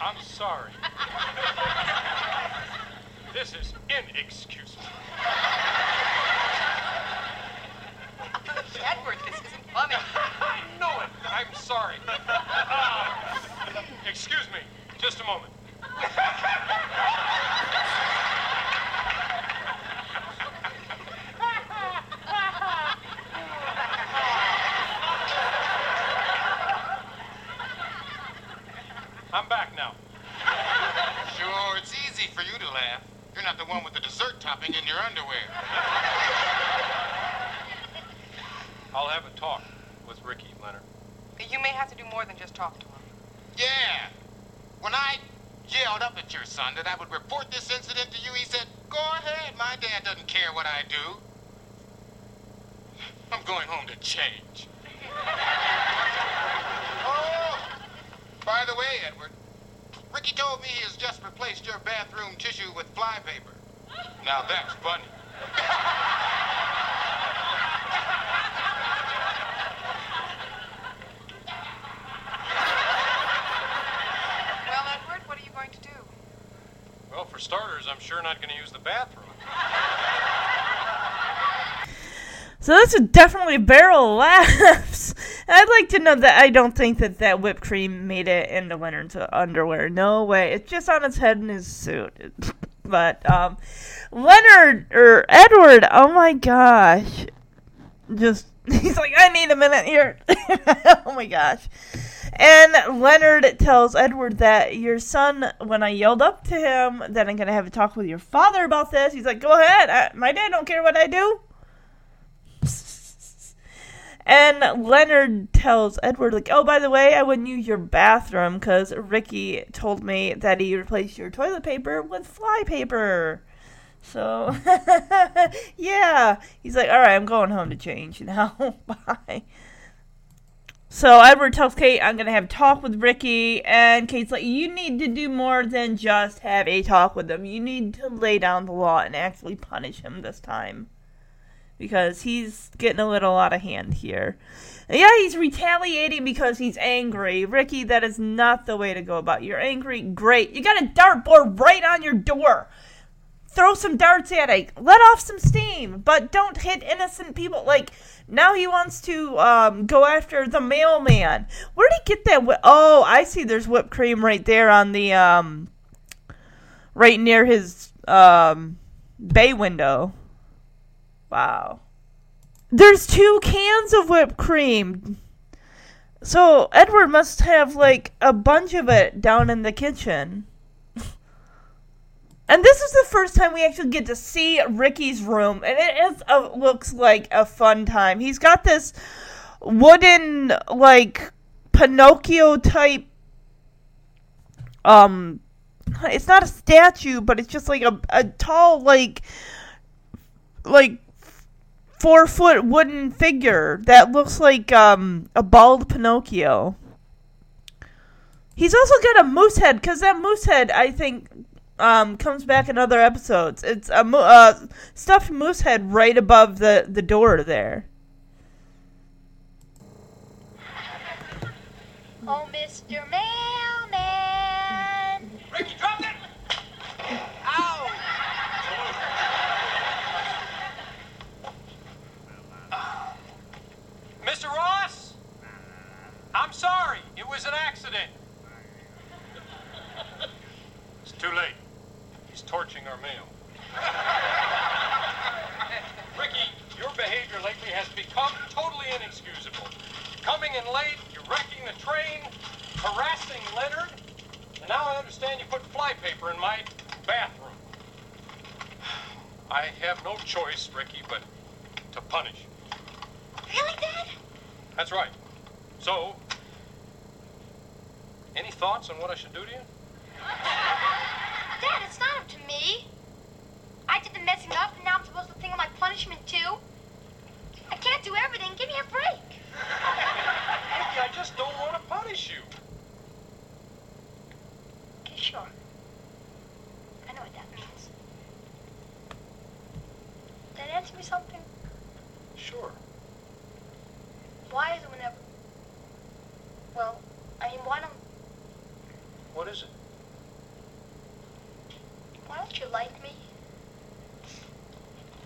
I'm sorry. This is inexcusable. sorry. Uh, excuse me, just a moment. I'm back now. Sure, it's easy for you to laugh. You're not the one with the dessert topping in your underwear. I'll have a talk with Ricky, Leonard. You may have to do more than just talk to him. Yeah. When I yelled up at your son that I would report this incident to you, he said, Go ahead, my dad doesn't care what I do. I'm going home to change. oh, by the way, Edward, Ricky told me he has just replaced your bathroom tissue with flypaper. Now that's funny. Well, Edward, what are you going to do? Well, for starters, I'm sure not going to use the bathroom. So this is definitely barrel laughs. I'd like to know that I don't think that that whipped cream made it into Leonard's underwear. No way. It's just on his head and his suit. But um, Leonard or Edward, oh my gosh, just he's like, I need a minute here. oh my gosh. And Leonard tells Edward that your son, when I yelled up to him that I'm gonna have a talk with your father about this, he's like, "Go ahead. I, my dad don't care what I do." And Leonard tells Edward, like, oh, by the way, I wouldn't use your bathroom because Ricky told me that he replaced your toilet paper with fly paper. So, yeah. He's like, all right, I'm going home to change now. Bye. So Edward tells Kate, I'm going to have a talk with Ricky. And Kate's like, you need to do more than just have a talk with him. You need to lay down the law and actually punish him this time because he's getting a little out of hand here. Yeah, he's retaliating because he's angry. Ricky, that is not the way to go about. It. You're angry, great. You got a dartboard right on your door. Throw some darts at it. Let off some steam, but don't hit innocent people. Like now, he wants to um, go after the mailman. Where did he get that? Whi- oh, I see. There's whipped cream right there on the um, right near his um, bay window. Wow. There's two cans of whipped cream. So Edward must have like a bunch of it down in the kitchen. And this is the first time we actually get to see Ricky's room, and it is a, looks like a fun time. He's got this wooden like Pinocchio type um it's not a statue, but it's just like a, a tall like like four foot wooden figure that looks like um, a bald Pinocchio. He's also got a moose head because that moose head, I think, um, comes back in other episodes. It's a mo- uh, stuffed moose head right above the, the door there. Oh, Mr. Mailman. Ricky, drop it! Ow! Mr. Ross? I'm sorry. It was an accident. It's too late. He's torching our mail. Ricky, your behavior lately has become totally inexcusable. Coming in late, you're wrecking the train, harassing Leonard, and now I understand you put flypaper in my bathroom. I have no choice, Ricky, but to punish. Really, Dad? That's right. So, any thoughts on what I should do to you? Dad, it's not up to me. I did the messing up, and now I'm supposed to think of my punishment, too. I can't do everything. Give me a break. Ricky, I just don't want to punish you. Okay, sure. I know what that means. Dad, answer me something. Sure. Why is it whenever... Well, I mean, why don't... What is it? Why don't you like me?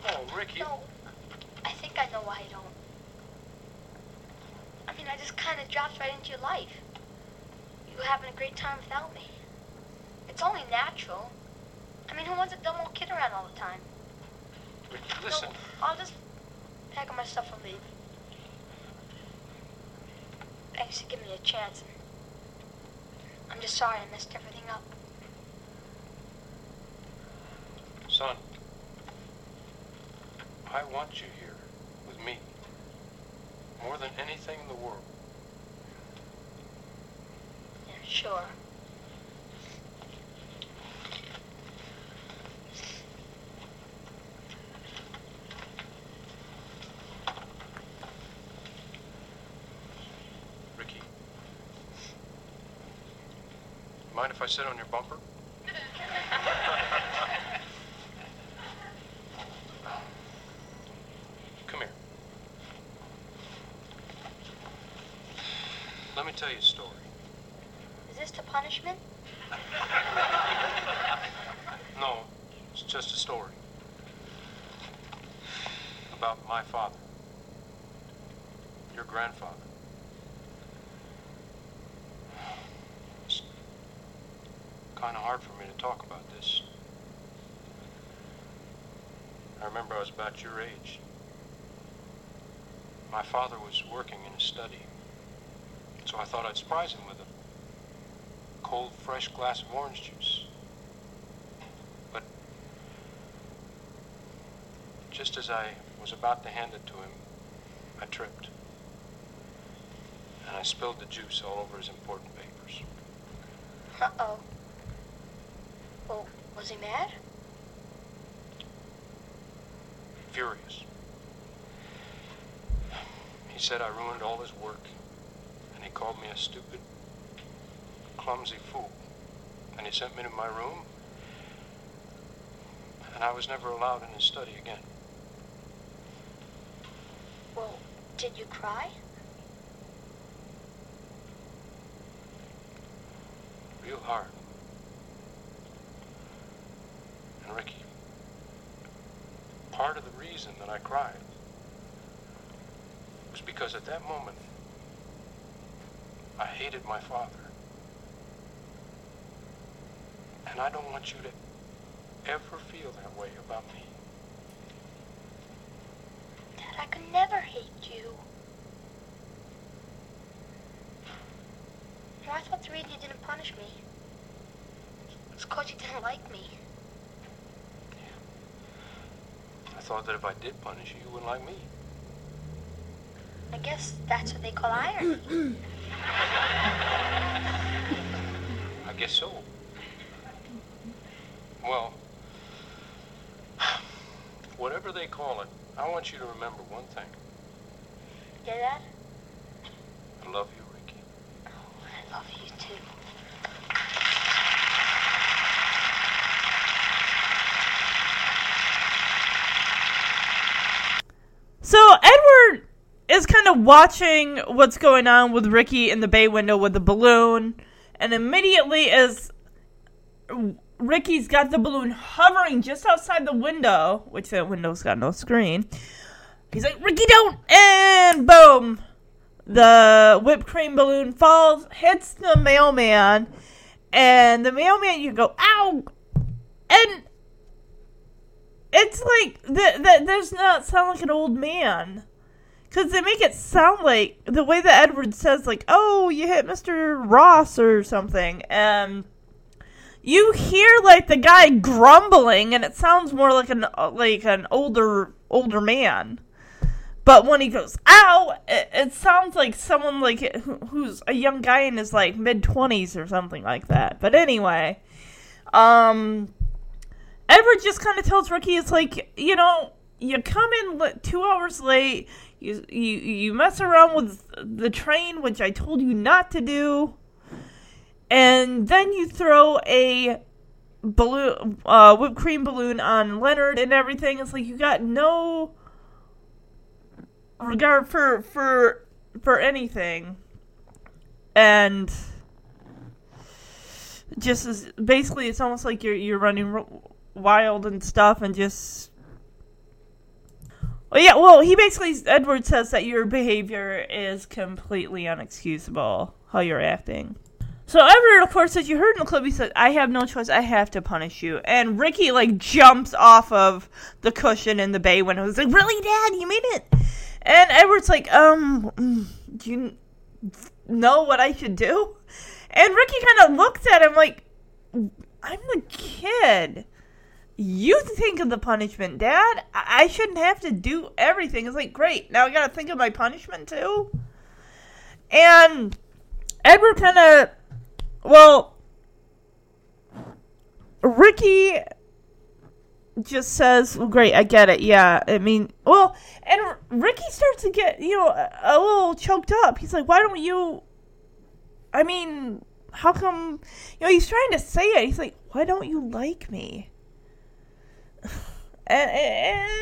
Oh, Ricky. No. I think I know why you don't. I'm mean, I just kind of dropped right into your life. You were having a great time without me. It's only natural. I mean, who wants a dumb old kid around all the time? Listen. No, I'll just pack up my stuff and leave. Thanks for giving me a chance. I'm just sorry I messed everything up. Son, I want you here with me more than anything in the world. Sure. Ricky. Mind if I sit on your bumper? Come here. Let me tell you a story. Is this the punishment? No, it's just a story. About my father. Your grandfather. It's kind of hard for me to talk about this. I remember I was about your age. My father was working in his study, so I thought I'd surprise him with a cold, fresh glass of orange juice. But just as I was about to hand it to him, I tripped. And I spilled the juice all over his important papers. Uh-oh. Was he mad? Furious. He said I ruined all his work, and he called me a stupid, clumsy fool. And he sent me to my room, and I was never allowed in his study again. Well, did you cry? real hard. And Ricky, part of that I cried It was because at that moment I hated my father. And I don't want you to ever feel that way about me. Dad, I could never hate you. No, I thought the reason you didn't punish me was because you didn't like me. I thought that if I did punish you, you wouldn't like me. I guess that's what they call irony. I guess so. Well, whatever they call it, I want you to remember one thing. Yeah, Dad? I love you, Ricky. I love you too. So Edward is kind of watching what's going on with Ricky in the bay window with the balloon, and immediately as Ricky's got the balloon hovering just outside the window, which that window's got no screen, he's like, Ricky, don't! And boom! The whipped cream balloon falls, hits the mailman, and the mailman, you go, ow! And it's like that that does not sound like an old man because they make it sound like the way that edward says like oh you hit mr ross or something and you hear like the guy grumbling and it sounds more like an like an older older man. But when he goes ow it, it sounds like someone like who's a young guy in his like mid 20s or something like that. But anyway um Edward just kind of tells Ricky, it's like, you know, you come in two hours late, you, you, you mess around with the train, which I told you not to do, and then you throw a balloon, uh, whipped cream balloon on Leonard and everything. It's like you got no regard for, for, for anything. And just as basically it's almost like you're you're running wild and stuff and just Well, yeah, well, he basically, Edward says that your behavior is completely unexcusable, how you're acting. So Edward, of course, as you heard in the clip, he said, I have no choice, I have to punish you. And Ricky, like, jumps off of the cushion in the bay window. He's like, really, Dad, you made it? And Edward's like, um, do you know what I should do? And Ricky kind of looks at him like, I'm the kid. You think of the punishment, Dad. I, shouldn't have to do everything. It's like, great. Now I got to think of my punishment too. And Edward kind of, well, Ricky just says, well, great, I get it. Yeah, I mean, well, and Ricky starts to get, you know, a little choked up. He's like, why don't you, I mean, how come, you know, he's trying to say it. He's like, why don't you like me? And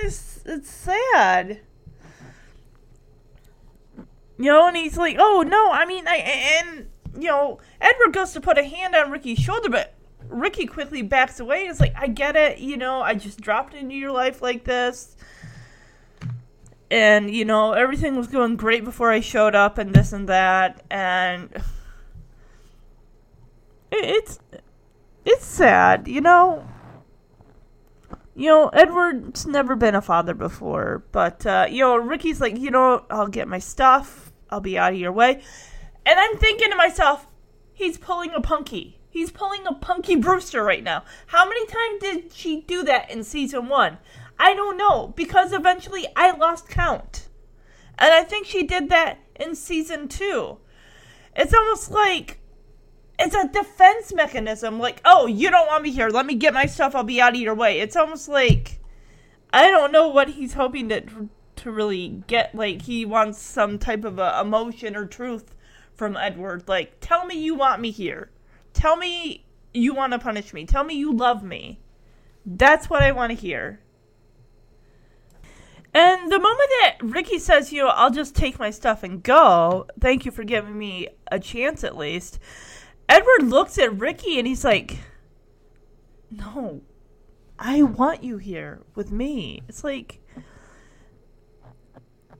it's, it's sad. You know, and he's like, oh, no, I mean, I, and, you know, Edward goes to put a hand on Ricky's shoulder, but Ricky quickly backs away is like, I get it, you know, I just dropped into your life like this. And, you know, everything was going great before I showed up and this and that. And it's it's sad, you know. You know, Edward's never been a father before, but uh, you know, Ricky's like, you know, I'll get my stuff, I'll be out of your way, and I'm thinking to myself, he's pulling a punky. He's pulling a punky Brewster right now. How many times did she do that in season one? I don't know because eventually I lost count, and I think she did that in season two. It's almost like it's a defense mechanism. Like, oh, you don't want me here. Let me get my stuff. I'll be out of your way. It's almost like I don't know what he's hoping to to really get. Like, he wants some type of a emotion or truth from Edward. Like, tell me you want me here. Tell me you want to punish me. Tell me you love me. That's what I want to hear. And the moment that Ricky says, you know, I'll just take my stuff and go, thank you for giving me a chance at least. Edward looks at Ricky and he's like, No, I want you here with me. It's like,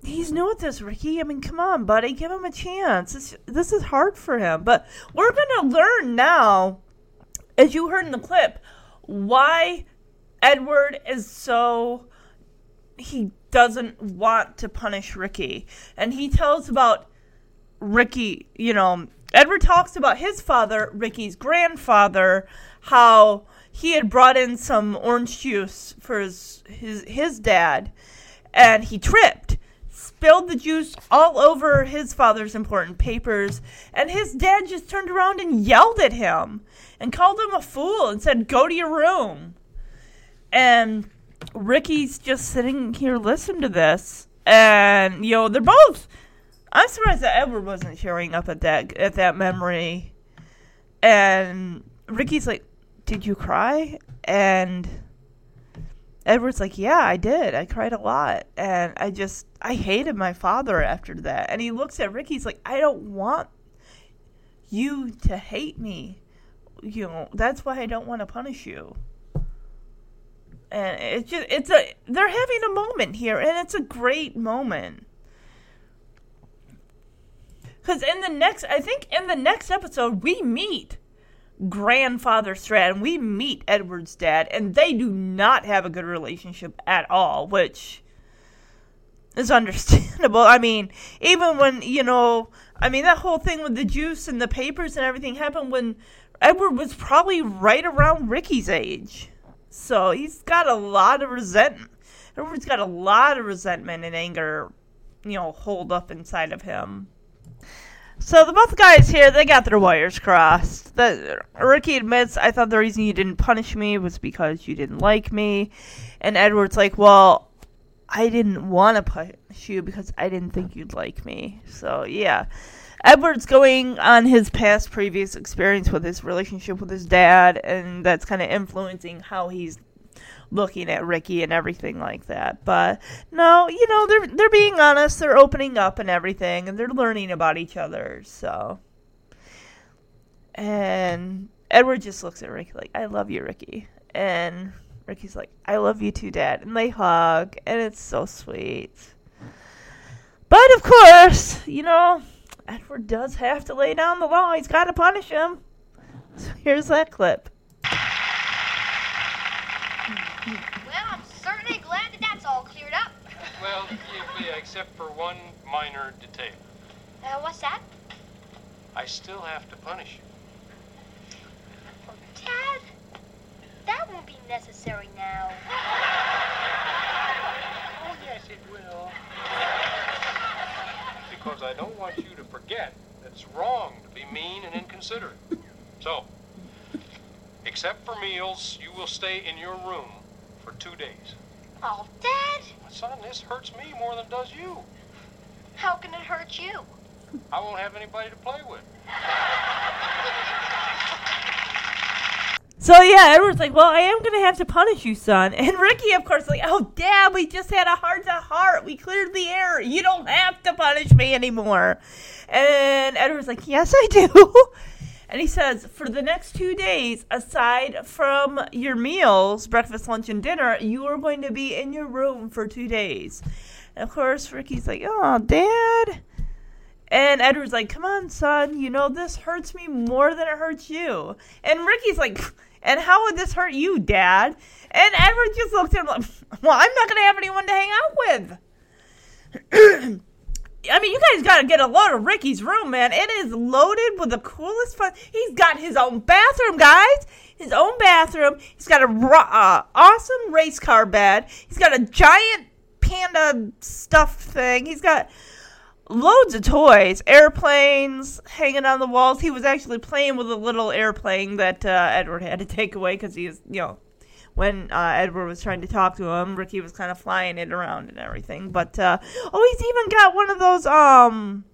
he's new at this, Ricky. I mean, come on, buddy, give him a chance. It's, this is hard for him. But we're going to learn now, as you heard in the clip, why Edward is so. He doesn't want to punish Ricky. And he tells about Ricky, you know, Edward talks about his father, Ricky's grandfather, how he had brought in some orange juice for his his, his dad, and he tripped, spilled the juice all over his father's important papers, and his dad just turned around and yelled at him and called him a fool and said, "Go to your room." And Ricky's just sitting here listening to this, and you know they're both I'm surprised that Edward wasn't showing up at that at that memory. And Ricky's like, "Did you cry?" And Edward's like, "Yeah, I did. I cried a lot, and I just I hated my father after that." And he looks at Ricky's like, "I don't want you to hate me. You know, that's why I don't want to punish you." And it's just it's a they're having a moment here, and it's a great moment. Because in the next, I think in the next episode, we meet grandfather Stratton. We meet Edward's dad, and they do not have a good relationship at all, which is understandable. I mean, even when, you know, I mean, that whole thing with the juice and the papers and everything happened when Edward was probably right around Ricky's age. So he's got a lot of resentment. Edward's got a lot of resentment and anger, you know, hold up inside of him. So the both guys here, they got their wires crossed. The, Ricky admits, I thought the reason you didn't punish me was because you didn't like me. And Edward's like, well, I didn't want to punish you because I didn't think you'd like me. So, yeah. Edward's going on his past previous experience with his relationship with his dad, and that's kind of influencing how he's looking at Ricky and everything like that. But no, you know, they're they're being honest, they're opening up and everything, and they're learning about each other. So, and Edward just looks at Ricky like, "I love you, Ricky," and Ricky's like, I love you too, Dad. And they hug, and it's so sweet. But of course, you know, Edward does have to lay down the law. He's got to punish him. So here's that clip. Well, I'm certainly glad that that's all cleared up. Well, yeah, except for one minor detail. Uh, what's that? I still have to punish you. Dad, that won't be necessary now. Oh, yes, it will. Because I don't want you to forget that it's wrong to be mean and inconsiderate. So, except for meals, you will stay in your room for two days. Oh, Dad, My Son, this hurts me more than it does you. how can it hurt you? I won't have anybody to play with. So yeah, Edward's like, well, I am gonna have to punish you, son. And Ricky, of course, like, oh, Dad, we just had a heart to heart. We cleared the air. You don't have to punish me anymore. And Edward's like, yes, I do. And he says, for the next two days, aside from your meals, breakfast, lunch, and dinner, you are going to be in your room for two days. And of course, Ricky's like, oh, Dad. And Edward's like, come on, son, you know, this hurts me more than it hurts you. And Ricky's like, and how would this hurt you, Dad? And Edward just looks at him like, well, I'm not going to have anyone to hang out with. I mean, you guys got to get a load of Ricky's room, man. It is loaded with the coolest fun. He's got his own bathroom, guys. His own bathroom. He's got a uh, awesome race car bed. He's got a giant panda stuffed thing. He's got loads of toys, airplanes hanging on the walls. He was actually playing with a little airplane that uh, Edward had to take away because he you know, when uh, Edward was trying to talk to him, Ricky was kind of flying it around and everything. But uh, oh, he's even got one of those um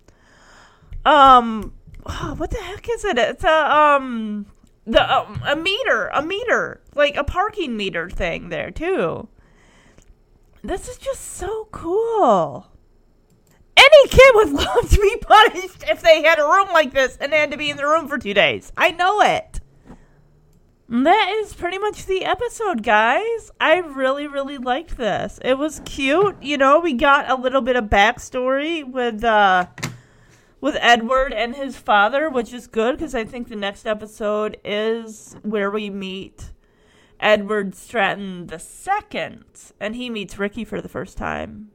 um oh, what the heck is it? It's a um the um, a meter, a meter, like a parking meter thing there too. This is just so cool. Any kid would love to be punished if they had a room like this and had to be in the room for two days. I know it. That is pretty much the episode, guys. I really, really liked this. It was cute. You know, we got a little bit of backstory with uh with Edward and his father, which is good because I think the next episode is where we meet Edward Stratton the second, and he meets Ricky for the first time.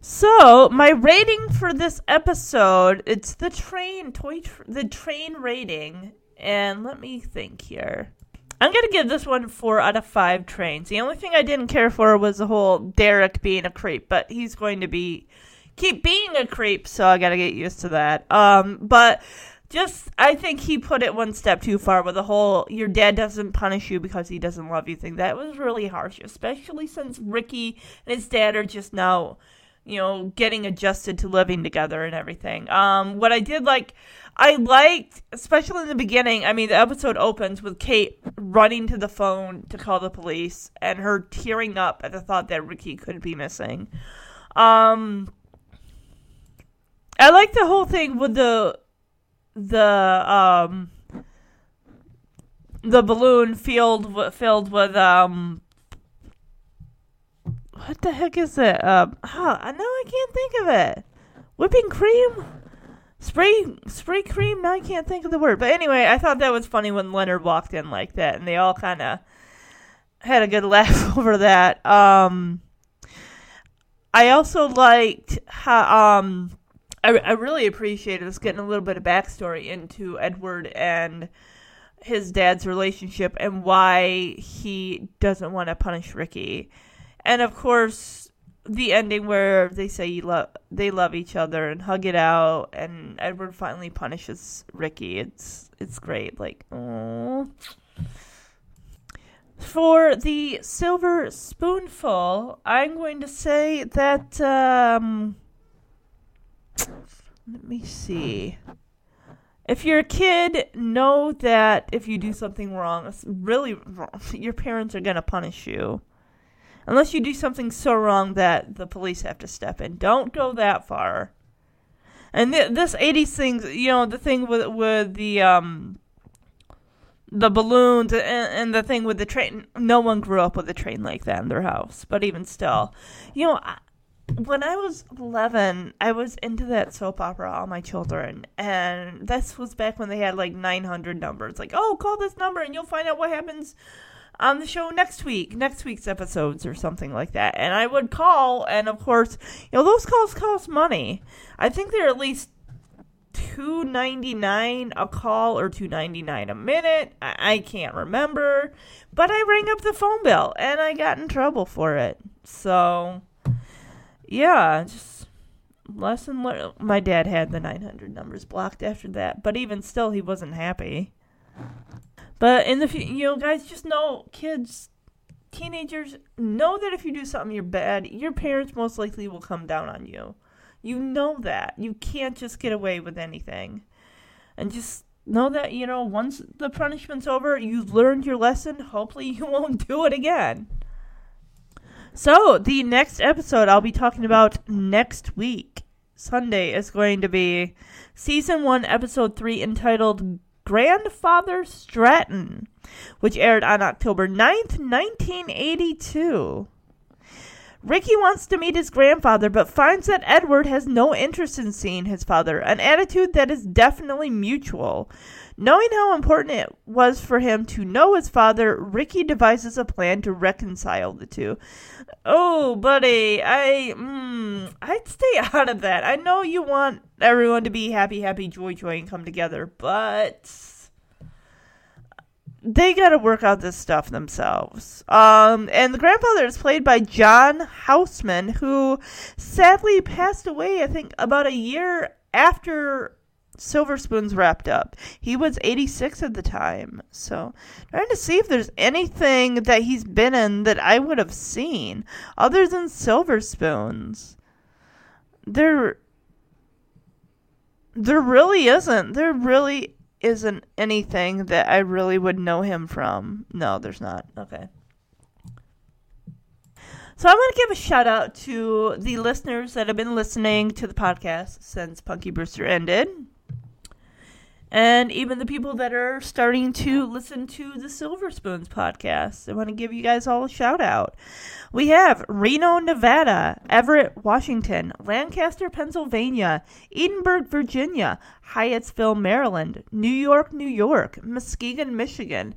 So my rating for this episode, it's the train toy, tr- the train rating, and let me think here. I'm gonna give this one four out of five trains. The only thing I didn't care for was the whole Derek being a creep, but he's going to be keep being a creep, so I gotta get used to that. Um, but just I think he put it one step too far with the whole your dad doesn't punish you because he doesn't love you thing. That was really harsh, especially since Ricky and his dad are just now, you know, getting adjusted to living together and everything. Um, what I did like I liked, especially in the beginning. I mean, the episode opens with Kate running to the phone to call the police and her tearing up at the thought that Ricky could be missing. Um, I like the whole thing with the the um the balloon filled filled with um what the heck is it? Um, huh, I know I can't think of it. Whipping cream, spray spray cream. Now I can't think of the word. But anyway, I thought that was funny when Leonard walked in like that, and they all kind of had a good laugh over that. Um, I also liked how um I, I really appreciated us getting a little bit of backstory into Edward and his dad's relationship and why he doesn't want to punish Ricky. And of course, the ending where they say you love they love each other and hug it out and Edward finally punishes Ricky. It's it's great. Like, oh. For the silver spoonful, I'm going to say that um let me see. If you're a kid, know that if you do something wrong, really wrong, your parents are going to punish you. Unless you do something so wrong that the police have to step in. Don't go that far. And th- this 80s thing, you know, the thing with with the um the balloons and, and the thing with the train. No one grew up with a train like that in their house, but even still, you know. I, when I was 11, I was into that soap opera, All My Children, and this was back when they had like 900 numbers. Like, oh, call this number and you'll find out what happens on the show next week, next week's episodes or something like that. And I would call, and of course, you know, those calls cost money. I think they're at least two ninety nine a call or two ninety nine a minute. I-, I can't remember, but I rang up the phone bill and I got in trouble for it. So, yeah, just lesson learned. My dad had the nine hundred numbers blocked after that, but even still, he wasn't happy. But in the fu- you know, guys, just know, kids, teenagers, know that if you do something you're bad, your parents most likely will come down on you. You know that. You can't just get away with anything. And just know that, you know, once the punishment's over, you've learned your lesson. Hopefully, you won't do it again. So, the next episode I'll be talking about next week, Sunday, is going to be season 1, episode 3, entitled Grandfather Stratton, which aired on October 9th, 1982. Ricky wants to meet his grandfather, but finds that Edward has no interest in seeing his father, an attitude that is definitely mutual. Knowing how important it was for him to know his father, Ricky devises a plan to reconcile the two. Oh, buddy, I, mm, I'd stay out of that. I know you want everyone to be happy, happy, joy, joy, and come together, but they got to work out this stuff themselves. Um, and the grandfather is played by John Houseman, who sadly passed away, I think, about a year after Silver Spoons wrapped up. He was 86 at the time. So, trying to see if there's anything that he's been in that I would have seen other than Silver Spoons. There there really isn't. There really isn't anything that I really would know him from. No, there's not. Okay. So I want to give a shout out to the listeners that have been listening to the podcast since Punky Brewster ended. And even the people that are starting to listen to the Silver Spoons podcast. I want to give you guys all a shout out. We have Reno, Nevada, Everett, Washington, Lancaster, Pennsylvania, Edinburg, Virginia, Hyattsville, Maryland, New York, New York, Muskegon, Michigan,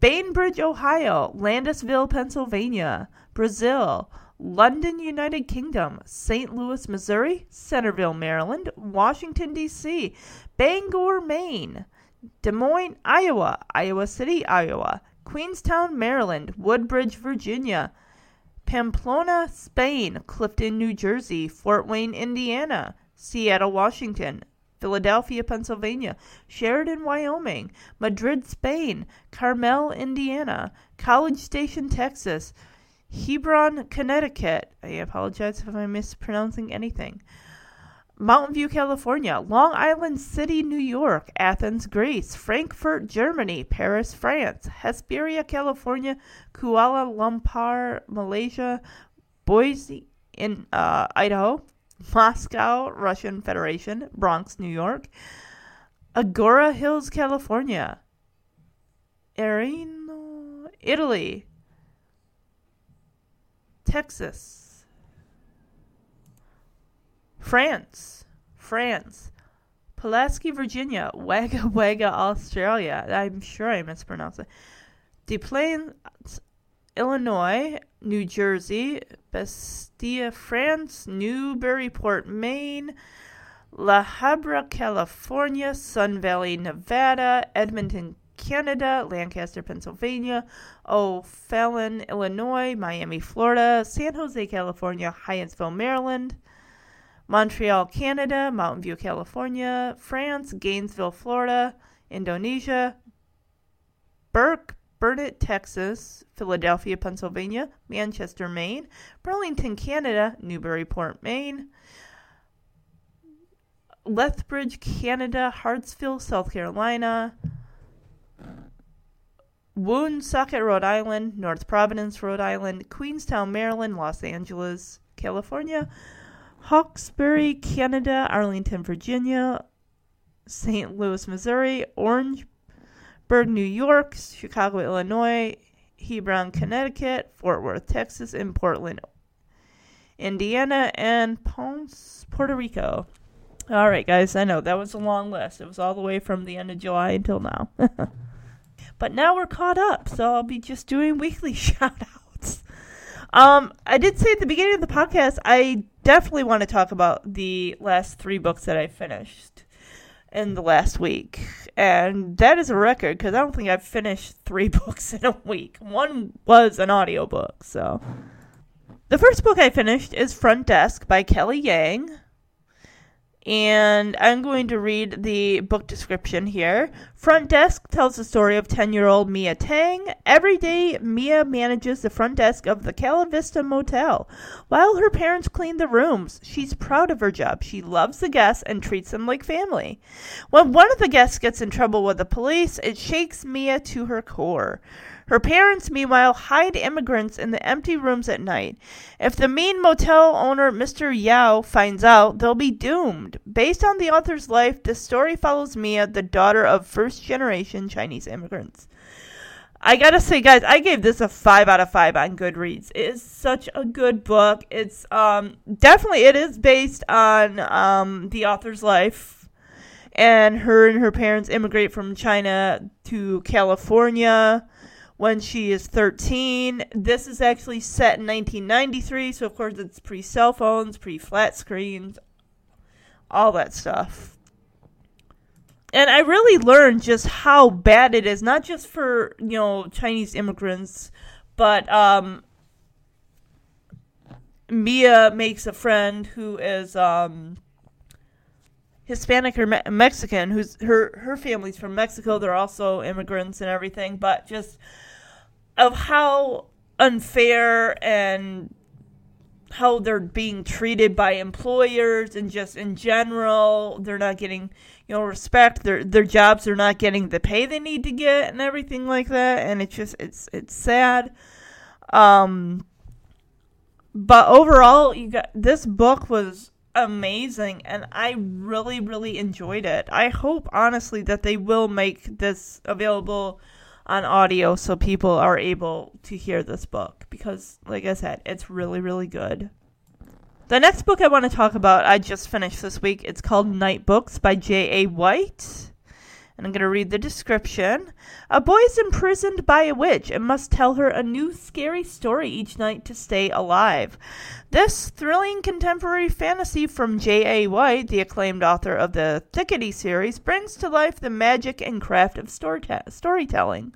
Bainbridge, Ohio, Landisville, Pennsylvania, Brazil, London, United Kingdom, St. Louis, Missouri, Centreville, Maryland, Washington, D.C., Bangor, Maine, Des Moines, Iowa, Iowa City, Iowa, Queenstown, Maryland, Woodbridge, Virginia, Pamplona, Spain, Clifton, New Jersey, Fort Wayne, Indiana, Seattle, Washington, Philadelphia, Pennsylvania, Sheridan, Wyoming, Madrid, Spain, Carmel, Indiana, College Station, Texas, Hebron, Connecticut. I apologize if I'm mispronouncing anything. Mountain View, California, Long Island City, New York, Athens, Greece, Frankfurt, Germany, Paris, France, Hesperia, California, Kuala Lumpur, Malaysia, Boise in uh, Idaho, Moscow, Russian Federation, Bronx, New York, Agoura Hills, California, Areno, Italy, Texas, France, France, Pulaski, Virginia, Wagga Wagga, Australia. I'm sure I mispronounced it. Des Plaines, Illinois, New Jersey, Bastia, France, Newburyport, Maine, La Habra, California, Sun Valley, Nevada, Edmonton, Canada, Lancaster, Pennsylvania, O'Fallon, Illinois, Miami, Florida, San Jose, California, Hyattsville, Maryland, Montreal, Canada, Mountain View, California, France, Gainesville, Florida, Indonesia, Burke, Burnett, Texas, Philadelphia, Pennsylvania, Manchester, Maine, Burlington, Canada, Newburyport, Maine, Lethbridge, Canada, Hartsville, South Carolina, Woonsocket, Rhode Island, North Providence, Rhode Island, Queenstown, Maryland, Los Angeles, California, Hawkesbury, Canada, Arlington, Virginia, St. Louis, Missouri, Orangeburg, New York, Chicago, Illinois, Hebron, Connecticut, Fort Worth, Texas, and Portland, Indiana, and Palms, Puerto Rico. All right, guys, I know that was a long list. It was all the way from the end of July until now. but now we're caught up, so I'll be just doing weekly shout outs. Um, I did say at the beginning of the podcast, I definitely want to talk about the last three books that I finished in the last week. And that is a record because I don't think I've finished three books in a week. One was an audiobook, so. The first book I finished is Front Desk by Kelly Yang and I'm going to read the book description here. Front Desk tells the story of 10 year old Mia Tang. Every day, Mia manages the front desk of the Calivista Motel while her parents clean the rooms. She's proud of her job. She loves the guests and treats them like family. When one of the guests gets in trouble with the police, it shakes Mia to her core. Her parents, meanwhile, hide immigrants in the empty rooms at night. If the mean motel owner, Mr. Yao, finds out, they'll be doomed. Based on the author's life, the story follows Mia, the daughter of first generation Chinese immigrants. I gotta say, guys, I gave this a five out of five on Goodreads. It is such a good book. It's um definitely it is based on um the author's life, and her and her parents immigrate from China to California when she is 13. This is actually set in 1993, so of course it's pre cell phones, pre flat screens, all that stuff. And I really learned just how bad it is, not just for, you know, Chinese immigrants, but um, Mia makes a friend who is um, Hispanic or Me- Mexican, who's her her family's from Mexico. They're also immigrants and everything, but just of how unfair and how they're being treated by employers and just in general they're not getting you know respect. Their their jobs are not getting the pay they need to get and everything like that. And it's just it's it's sad. Um but overall you got this book was amazing and I really really enjoyed it. I hope honestly that they will make this available on audio so people are able to hear this book because, like I said, it's really, really good. The next book I want to talk about, I just finished this week. It's called Night Books by J.A. White. And I'm going to read the description. A boy is imprisoned by a witch and must tell her a new scary story each night to stay alive. This thrilling contemporary fantasy from J.A. White, the acclaimed author of the Thickety series, brings to life the magic and craft of storytelling.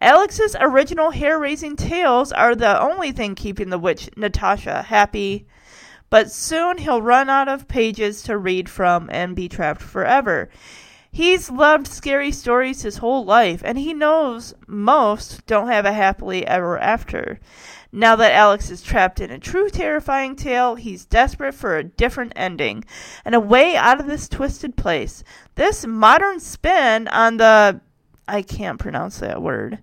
Alex's original hair raising tales are the only thing keeping the witch Natasha happy, but soon he'll run out of pages to read from and be trapped forever. He's loved scary stories his whole life, and he knows most don't have a happily ever after. Now that Alex is trapped in a true terrifying tale, he's desperate for a different ending and a way out of this twisted place. This modern spin on the I can't pronounce that word.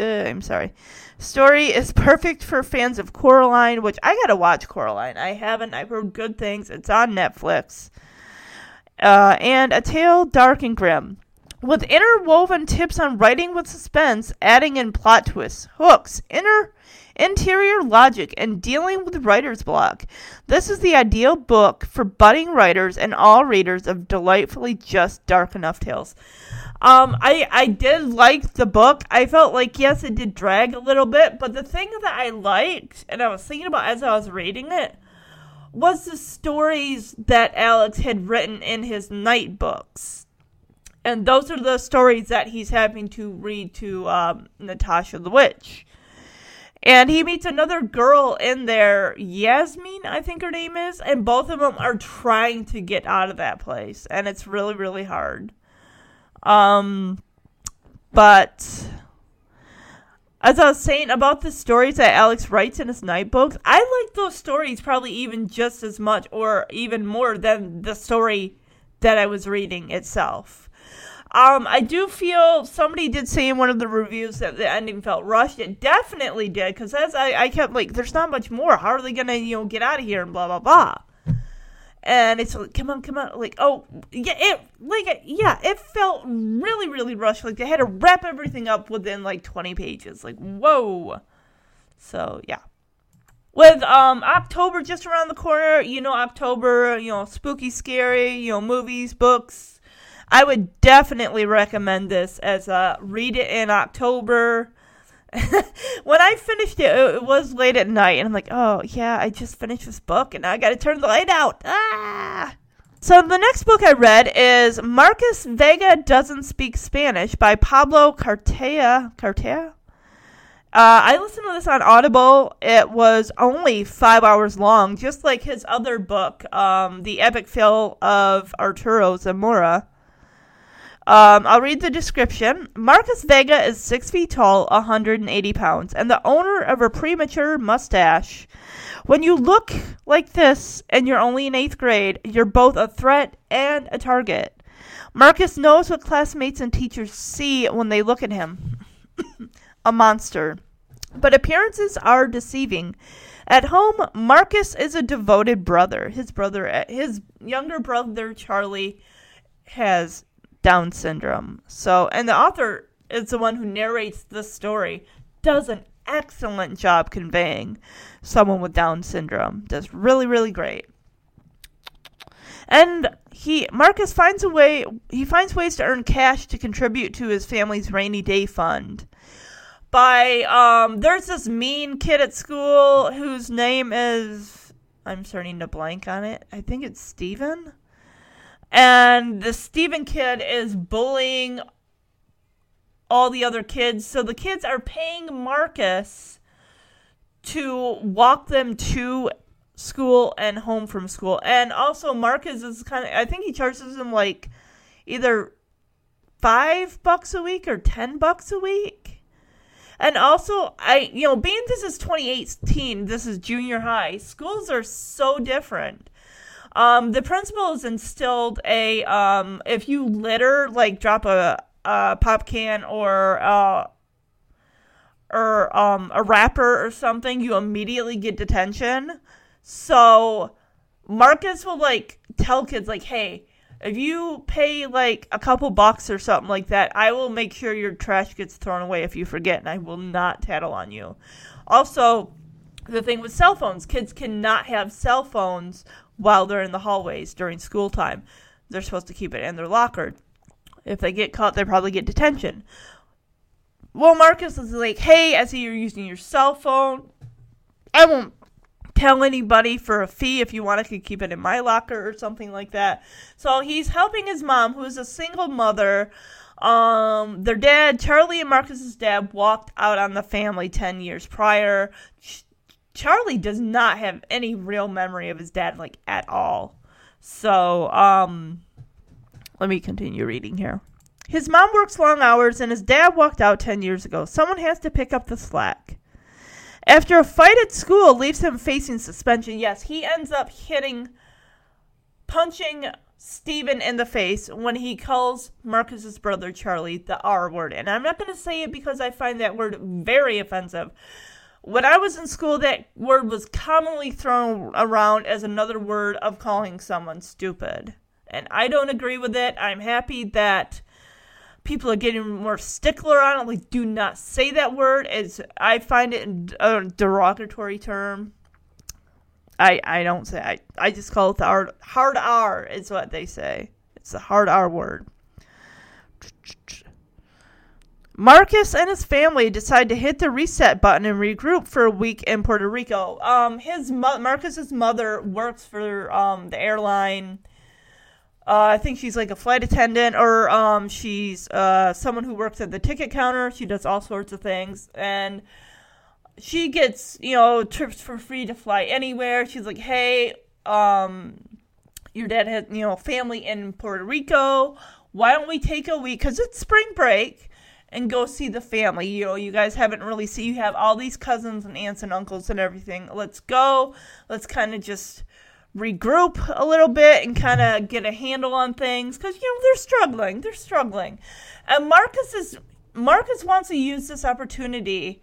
I'm sorry. Story is perfect for fans of Coraline, which I gotta watch Coraline. I haven't. I've heard good things. It's on Netflix. Uh, and a tale dark and Grimm. With interwoven tips on writing with suspense, adding in plot twists, hooks, inner interior logic, and dealing with writer's block. This is the ideal book for budding writers and all readers of delightfully just dark enough tales. Um, I I did like the book. I felt like yes, it did drag a little bit, but the thing that I liked, and I was thinking about as I was reading it, was the stories that Alex had written in his night books. And those are the stories that he's having to read to um, Natasha the Witch. And he meets another girl in there, Yasmin, I think her name is, and both of them are trying to get out of that place, and it's really, really hard. Um, but as I was saying about the stories that Alex writes in his night I like those stories probably even just as much or even more than the story that I was reading itself. Um, I do feel somebody did say in one of the reviews that the ending felt rushed. It definitely did because as I, I kept like, there's not much more. How are they gonna you know get out of here and blah blah blah. and it's like, come on, come on, like, oh, yeah, it, like, yeah, it felt really, really rushed. Like they had to wrap everything up within like 20 pages. Like, whoa. So yeah. With um October just around the corner, you know, October, you know, spooky, scary, you know, movies, books. I would definitely recommend this as a read it in October. when I finished it, it was late at night, and I'm like, oh, yeah, I just finished this book, and now I gotta turn the light out. Ah! So the next book I read is Marcus Vega Doesn't Speak Spanish by Pablo Cartaya. Cartaya? Uh, I listened to this on Audible. It was only five hours long, just like his other book, um, The Epic Fail of Arturo Zamora. Um, I'll read the description. Marcus Vega is 6 feet tall, 180 pounds, and the owner of a premature mustache. When you look like this and you're only in 8th grade, you're both a threat and a target. Marcus knows what classmates and teachers see when they look at him a monster. But appearances are deceiving. At home, Marcus is a devoted brother. His brother, his younger brother Charlie, has down syndrome. So, and the author is the one who narrates the story, does an excellent job conveying someone with Down syndrome. Does really, really great. And he Marcus finds a way he finds ways to earn cash to contribute to his family's rainy day fund. By um there's this mean kid at school whose name is I'm starting to blank on it. I think it's Steven and the Steven kid is bullying all the other kids. So the kids are paying Marcus to walk them to school and home from school. And also Marcus is kind of I think he charges them like either 5 bucks a week or 10 bucks a week. And also, I you know, being this is 2018, this is junior high. Schools are so different. Um, the principal has instilled a um, if you litter, like drop a, a pop can or uh, or um, a wrapper or something, you immediately get detention. So Marcus will like tell kids like, "Hey, if you pay like a couple bucks or something like that, I will make sure your trash gets thrown away if you forget, and I will not tattle on you." Also, the thing with cell phones, kids cannot have cell phones while they're in the hallways during school time. They're supposed to keep it in their locker. If they get caught, they probably get detention. Well, Marcus is like, hey, I see you're using your cell phone. I won't tell anybody for a fee if you want I keep it in my locker or something like that. So he's helping his mom, who's a single mother. Um, their dad, Charlie and Marcus's dad, walked out on the family 10 years prior. Charlie does not have any real memory of his dad, like at all. So, um, let me continue reading here. His mom works long hours and his dad walked out 10 years ago. Someone has to pick up the slack. After a fight at school leaves him facing suspension, yes, he ends up hitting, punching Steven in the face when he calls Marcus's brother Charlie the R word. And I'm not going to say it because I find that word very offensive when I was in school, that word was commonly thrown around as another word of calling someone stupid. And I don't agree with it. I'm happy that people are getting more stickler on it. Like, do not say that word. As I find it a derogatory term. I I don't say. I I just call it the hard hard R. Is what they say. It's the hard R word. Marcus and his family decide to hit the reset button and regroup for a week in Puerto Rico. Um, his mo- Marcus's mother works for um, the airline. Uh, I think she's like a flight attendant, or um, she's uh, someone who works at the ticket counter. She does all sorts of things, and she gets you know trips for free to fly anywhere. She's like, "Hey, um, your dad has you know family in Puerto Rico. Why don't we take a week? Cause it's spring break." And go see the family. You know, you guys haven't really seen, you have all these cousins and aunts and uncles and everything. Let's go. Let's kind of just regroup a little bit and kind of get a handle on things because, you know, they're struggling. They're struggling. And Marcus is, Marcus wants to use this opportunity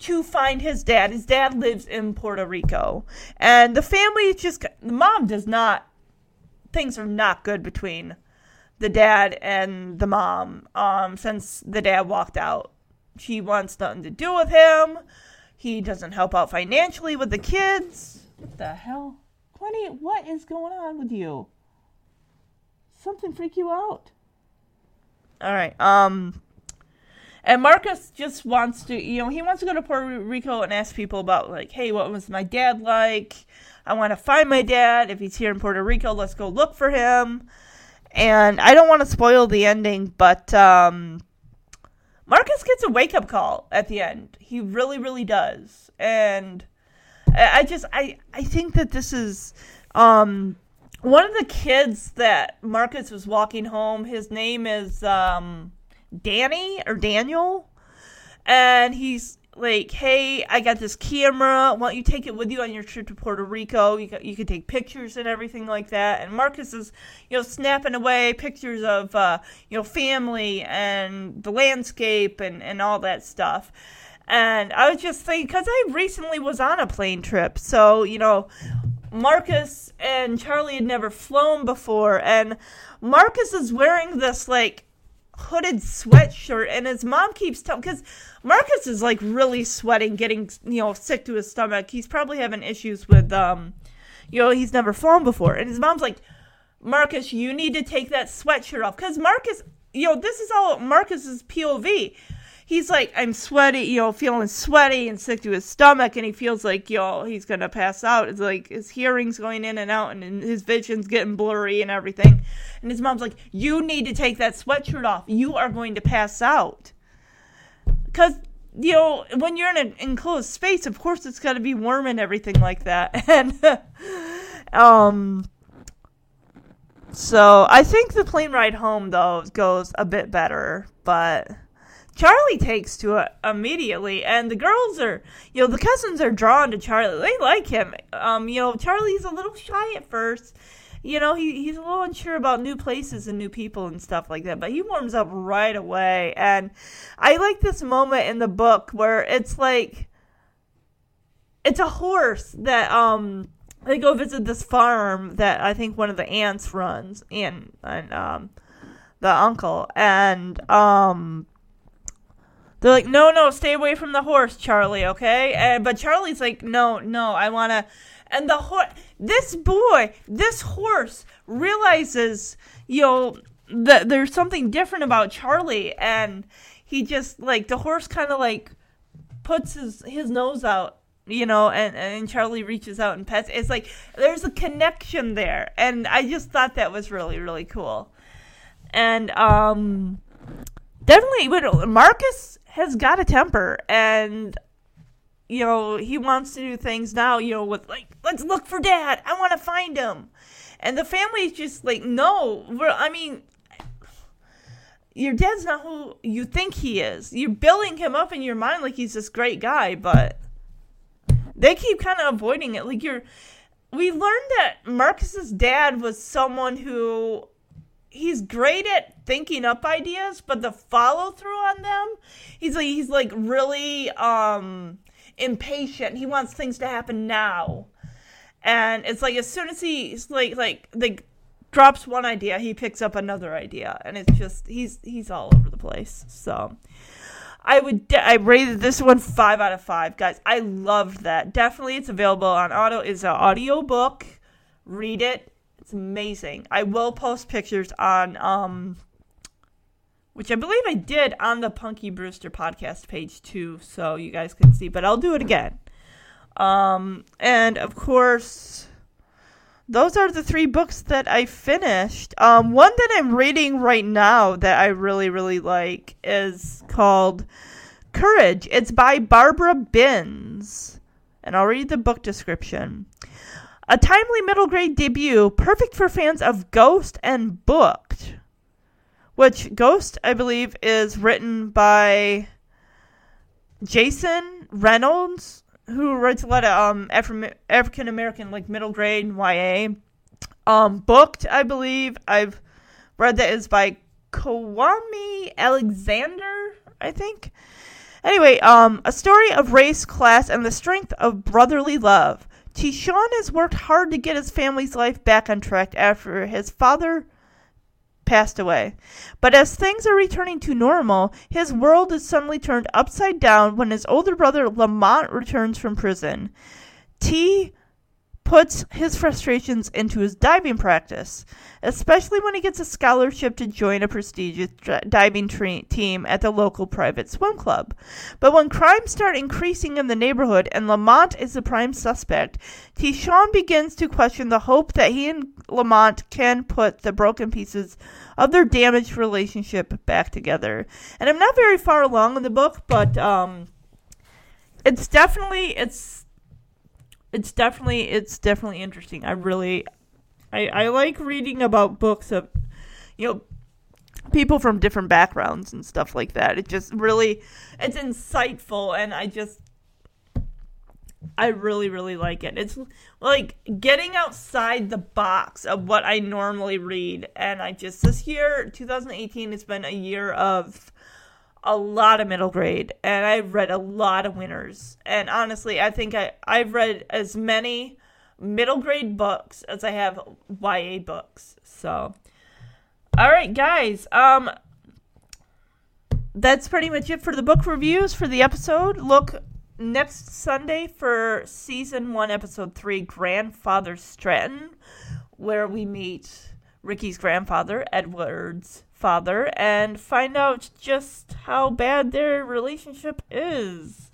to find his dad. His dad lives in Puerto Rico. And the family just, the mom does not things are not good between the dad and the mom um, since the dad walked out. She wants nothing to do with him. He doesn't help out financially with the kids. What the hell? Quinny, what is going on with you? Something freak you out? All right. Um and Marcus just wants to, you know, he wants to go to Puerto Rico and ask people about like, "Hey, what was my dad like? I want to find my dad. If he's here in Puerto Rico, let's go look for him." And I don't want to spoil the ending, but um Marcus gets a wake up call at the end. He really, really does. And I just I I think that this is um one of the kids that Marcus was walking home, his name is um Danny or Daniel. And he's like, "Hey, I got this camera. Why don't you take it with you on your trip to Puerto Rico? You can, you can take pictures and everything like that." And Marcus is, you know, snapping away pictures of, uh, you know, family and the landscape and and all that stuff. And I was just thinking, because I recently was on a plane trip, so you know, Marcus and Charlie had never flown before, and Marcus is wearing this like hooded sweatshirt and his mom keeps telling because marcus is like really sweating getting you know sick to his stomach. He's probably having issues with um you know he's never flown before. And his mom's like marcus you need to take that sweatshirt off. Because marcus you know this is all marcus's pov he's like i'm sweaty you know feeling sweaty and sick to his stomach and he feels like yo, he's gonna pass out it's like his hearing's going in and out and his vision's getting blurry and everything and his mom's like, You need to take that sweatshirt off. You are going to pass out. Because, you know, when you're in an enclosed space, of course it's got to be warm and everything like that. And, um, so I think the plane ride home, though, goes a bit better. But. Charlie takes to it immediately, and the girls are, you know, the cousins are drawn to Charlie. They like him. Um, you know, Charlie's a little shy at first, you know, he, he's a little unsure about new places and new people and stuff like that, but he warms up right away. And I like this moment in the book where it's like, it's a horse that, um, they go visit this farm that I think one of the aunts runs and, and, um, the uncle. And, um, they're like, no, no, stay away from the horse, Charlie, okay? And, but Charlie's like, no, no, I want to and the horse this boy this horse realizes you know that there's something different about charlie and he just like the horse kind of like puts his his nose out you know and and charlie reaches out and pets it's like there's a connection there and i just thought that was really really cool and um definitely but marcus has got a temper and you know, he wants to do things now, you know, with like, let's look for dad. I want to find him. And the family's just like, no, I mean, your dad's not who you think he is. You're building him up in your mind like he's this great guy, but they keep kind of avoiding it. Like, you're, we learned that Marcus's dad was someone who he's great at thinking up ideas, but the follow through on them, he's like he's like really um impatient. He wants things to happen now. And it's like as soon as he's like like like drops one idea, he picks up another idea, and it's just he's he's all over the place. So I would de- I rated this one five out of five, guys. I loved that. Definitely, it's available on auto. It's an audio book. Read it. It's amazing. I will post pictures on um which I believe I did on the Punky Brewster podcast page too, so you guys can see. But I'll do it again. Um, and of course, those are the three books that I finished. Um, one that I'm reading right now that I really, really like is called Courage. It's by Barbara Binns. And I'll read the book description. A timely middle grade debut, perfect for fans of Ghost and Booked which Ghost, I believe, is written by Jason Reynolds, who writes a lot of um Afri- African American like middle grade and YA. Um, booked, I believe, I've read that is by Kwame Alexander, I think. Anyway, um, a story of race, class, and the strength of brotherly love. T'Shon has worked hard to get his family's life back on track after his father passed away. But as things are returning to normal, his world is suddenly turned upside down when his older brother Lamont returns from prison. T puts his frustrations into his diving practice, especially when he gets a scholarship to join a prestigious diving team at the local private swim club. But when crimes start increasing in the neighborhood and Lamont is the prime suspect, T'Shon begins to question the hope that he and Lamont can put the broken pieces of their damaged relationship back together. And I'm not very far along in the book, but um, it's definitely it's it's definitely it's definitely interesting. I really I I like reading about books of you know people from different backgrounds and stuff like that. It just really it's insightful and I just I really really like it. It's like getting outside the box of what I normally read and I just this year 2018 has been a year of a lot of middle grade and I've read a lot of winners. And honestly, I think I, I've read as many middle grade books as I have YA books. So all right, guys. Um that's pretty much it for the book reviews for the episode. Look next Sunday for season 1 episode 3 Grandfather Stratton where we meet Ricky's grandfather, Edward's father and find out just how bad their relationship is.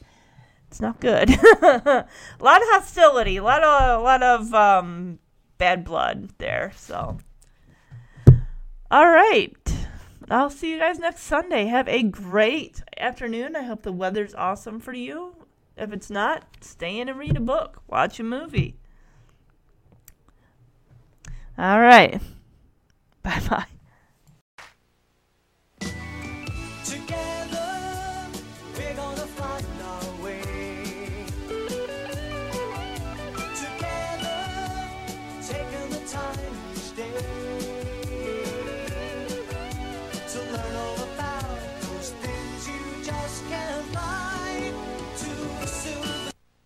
It's not good. a lot of hostility, a lot of a lot of um, bad blood there. So, all right. I'll see you guys next Sunday. Have a great afternoon. I hope the weather's awesome for you. If it's not, stay in and read a book, watch a movie. All right. Bye bye.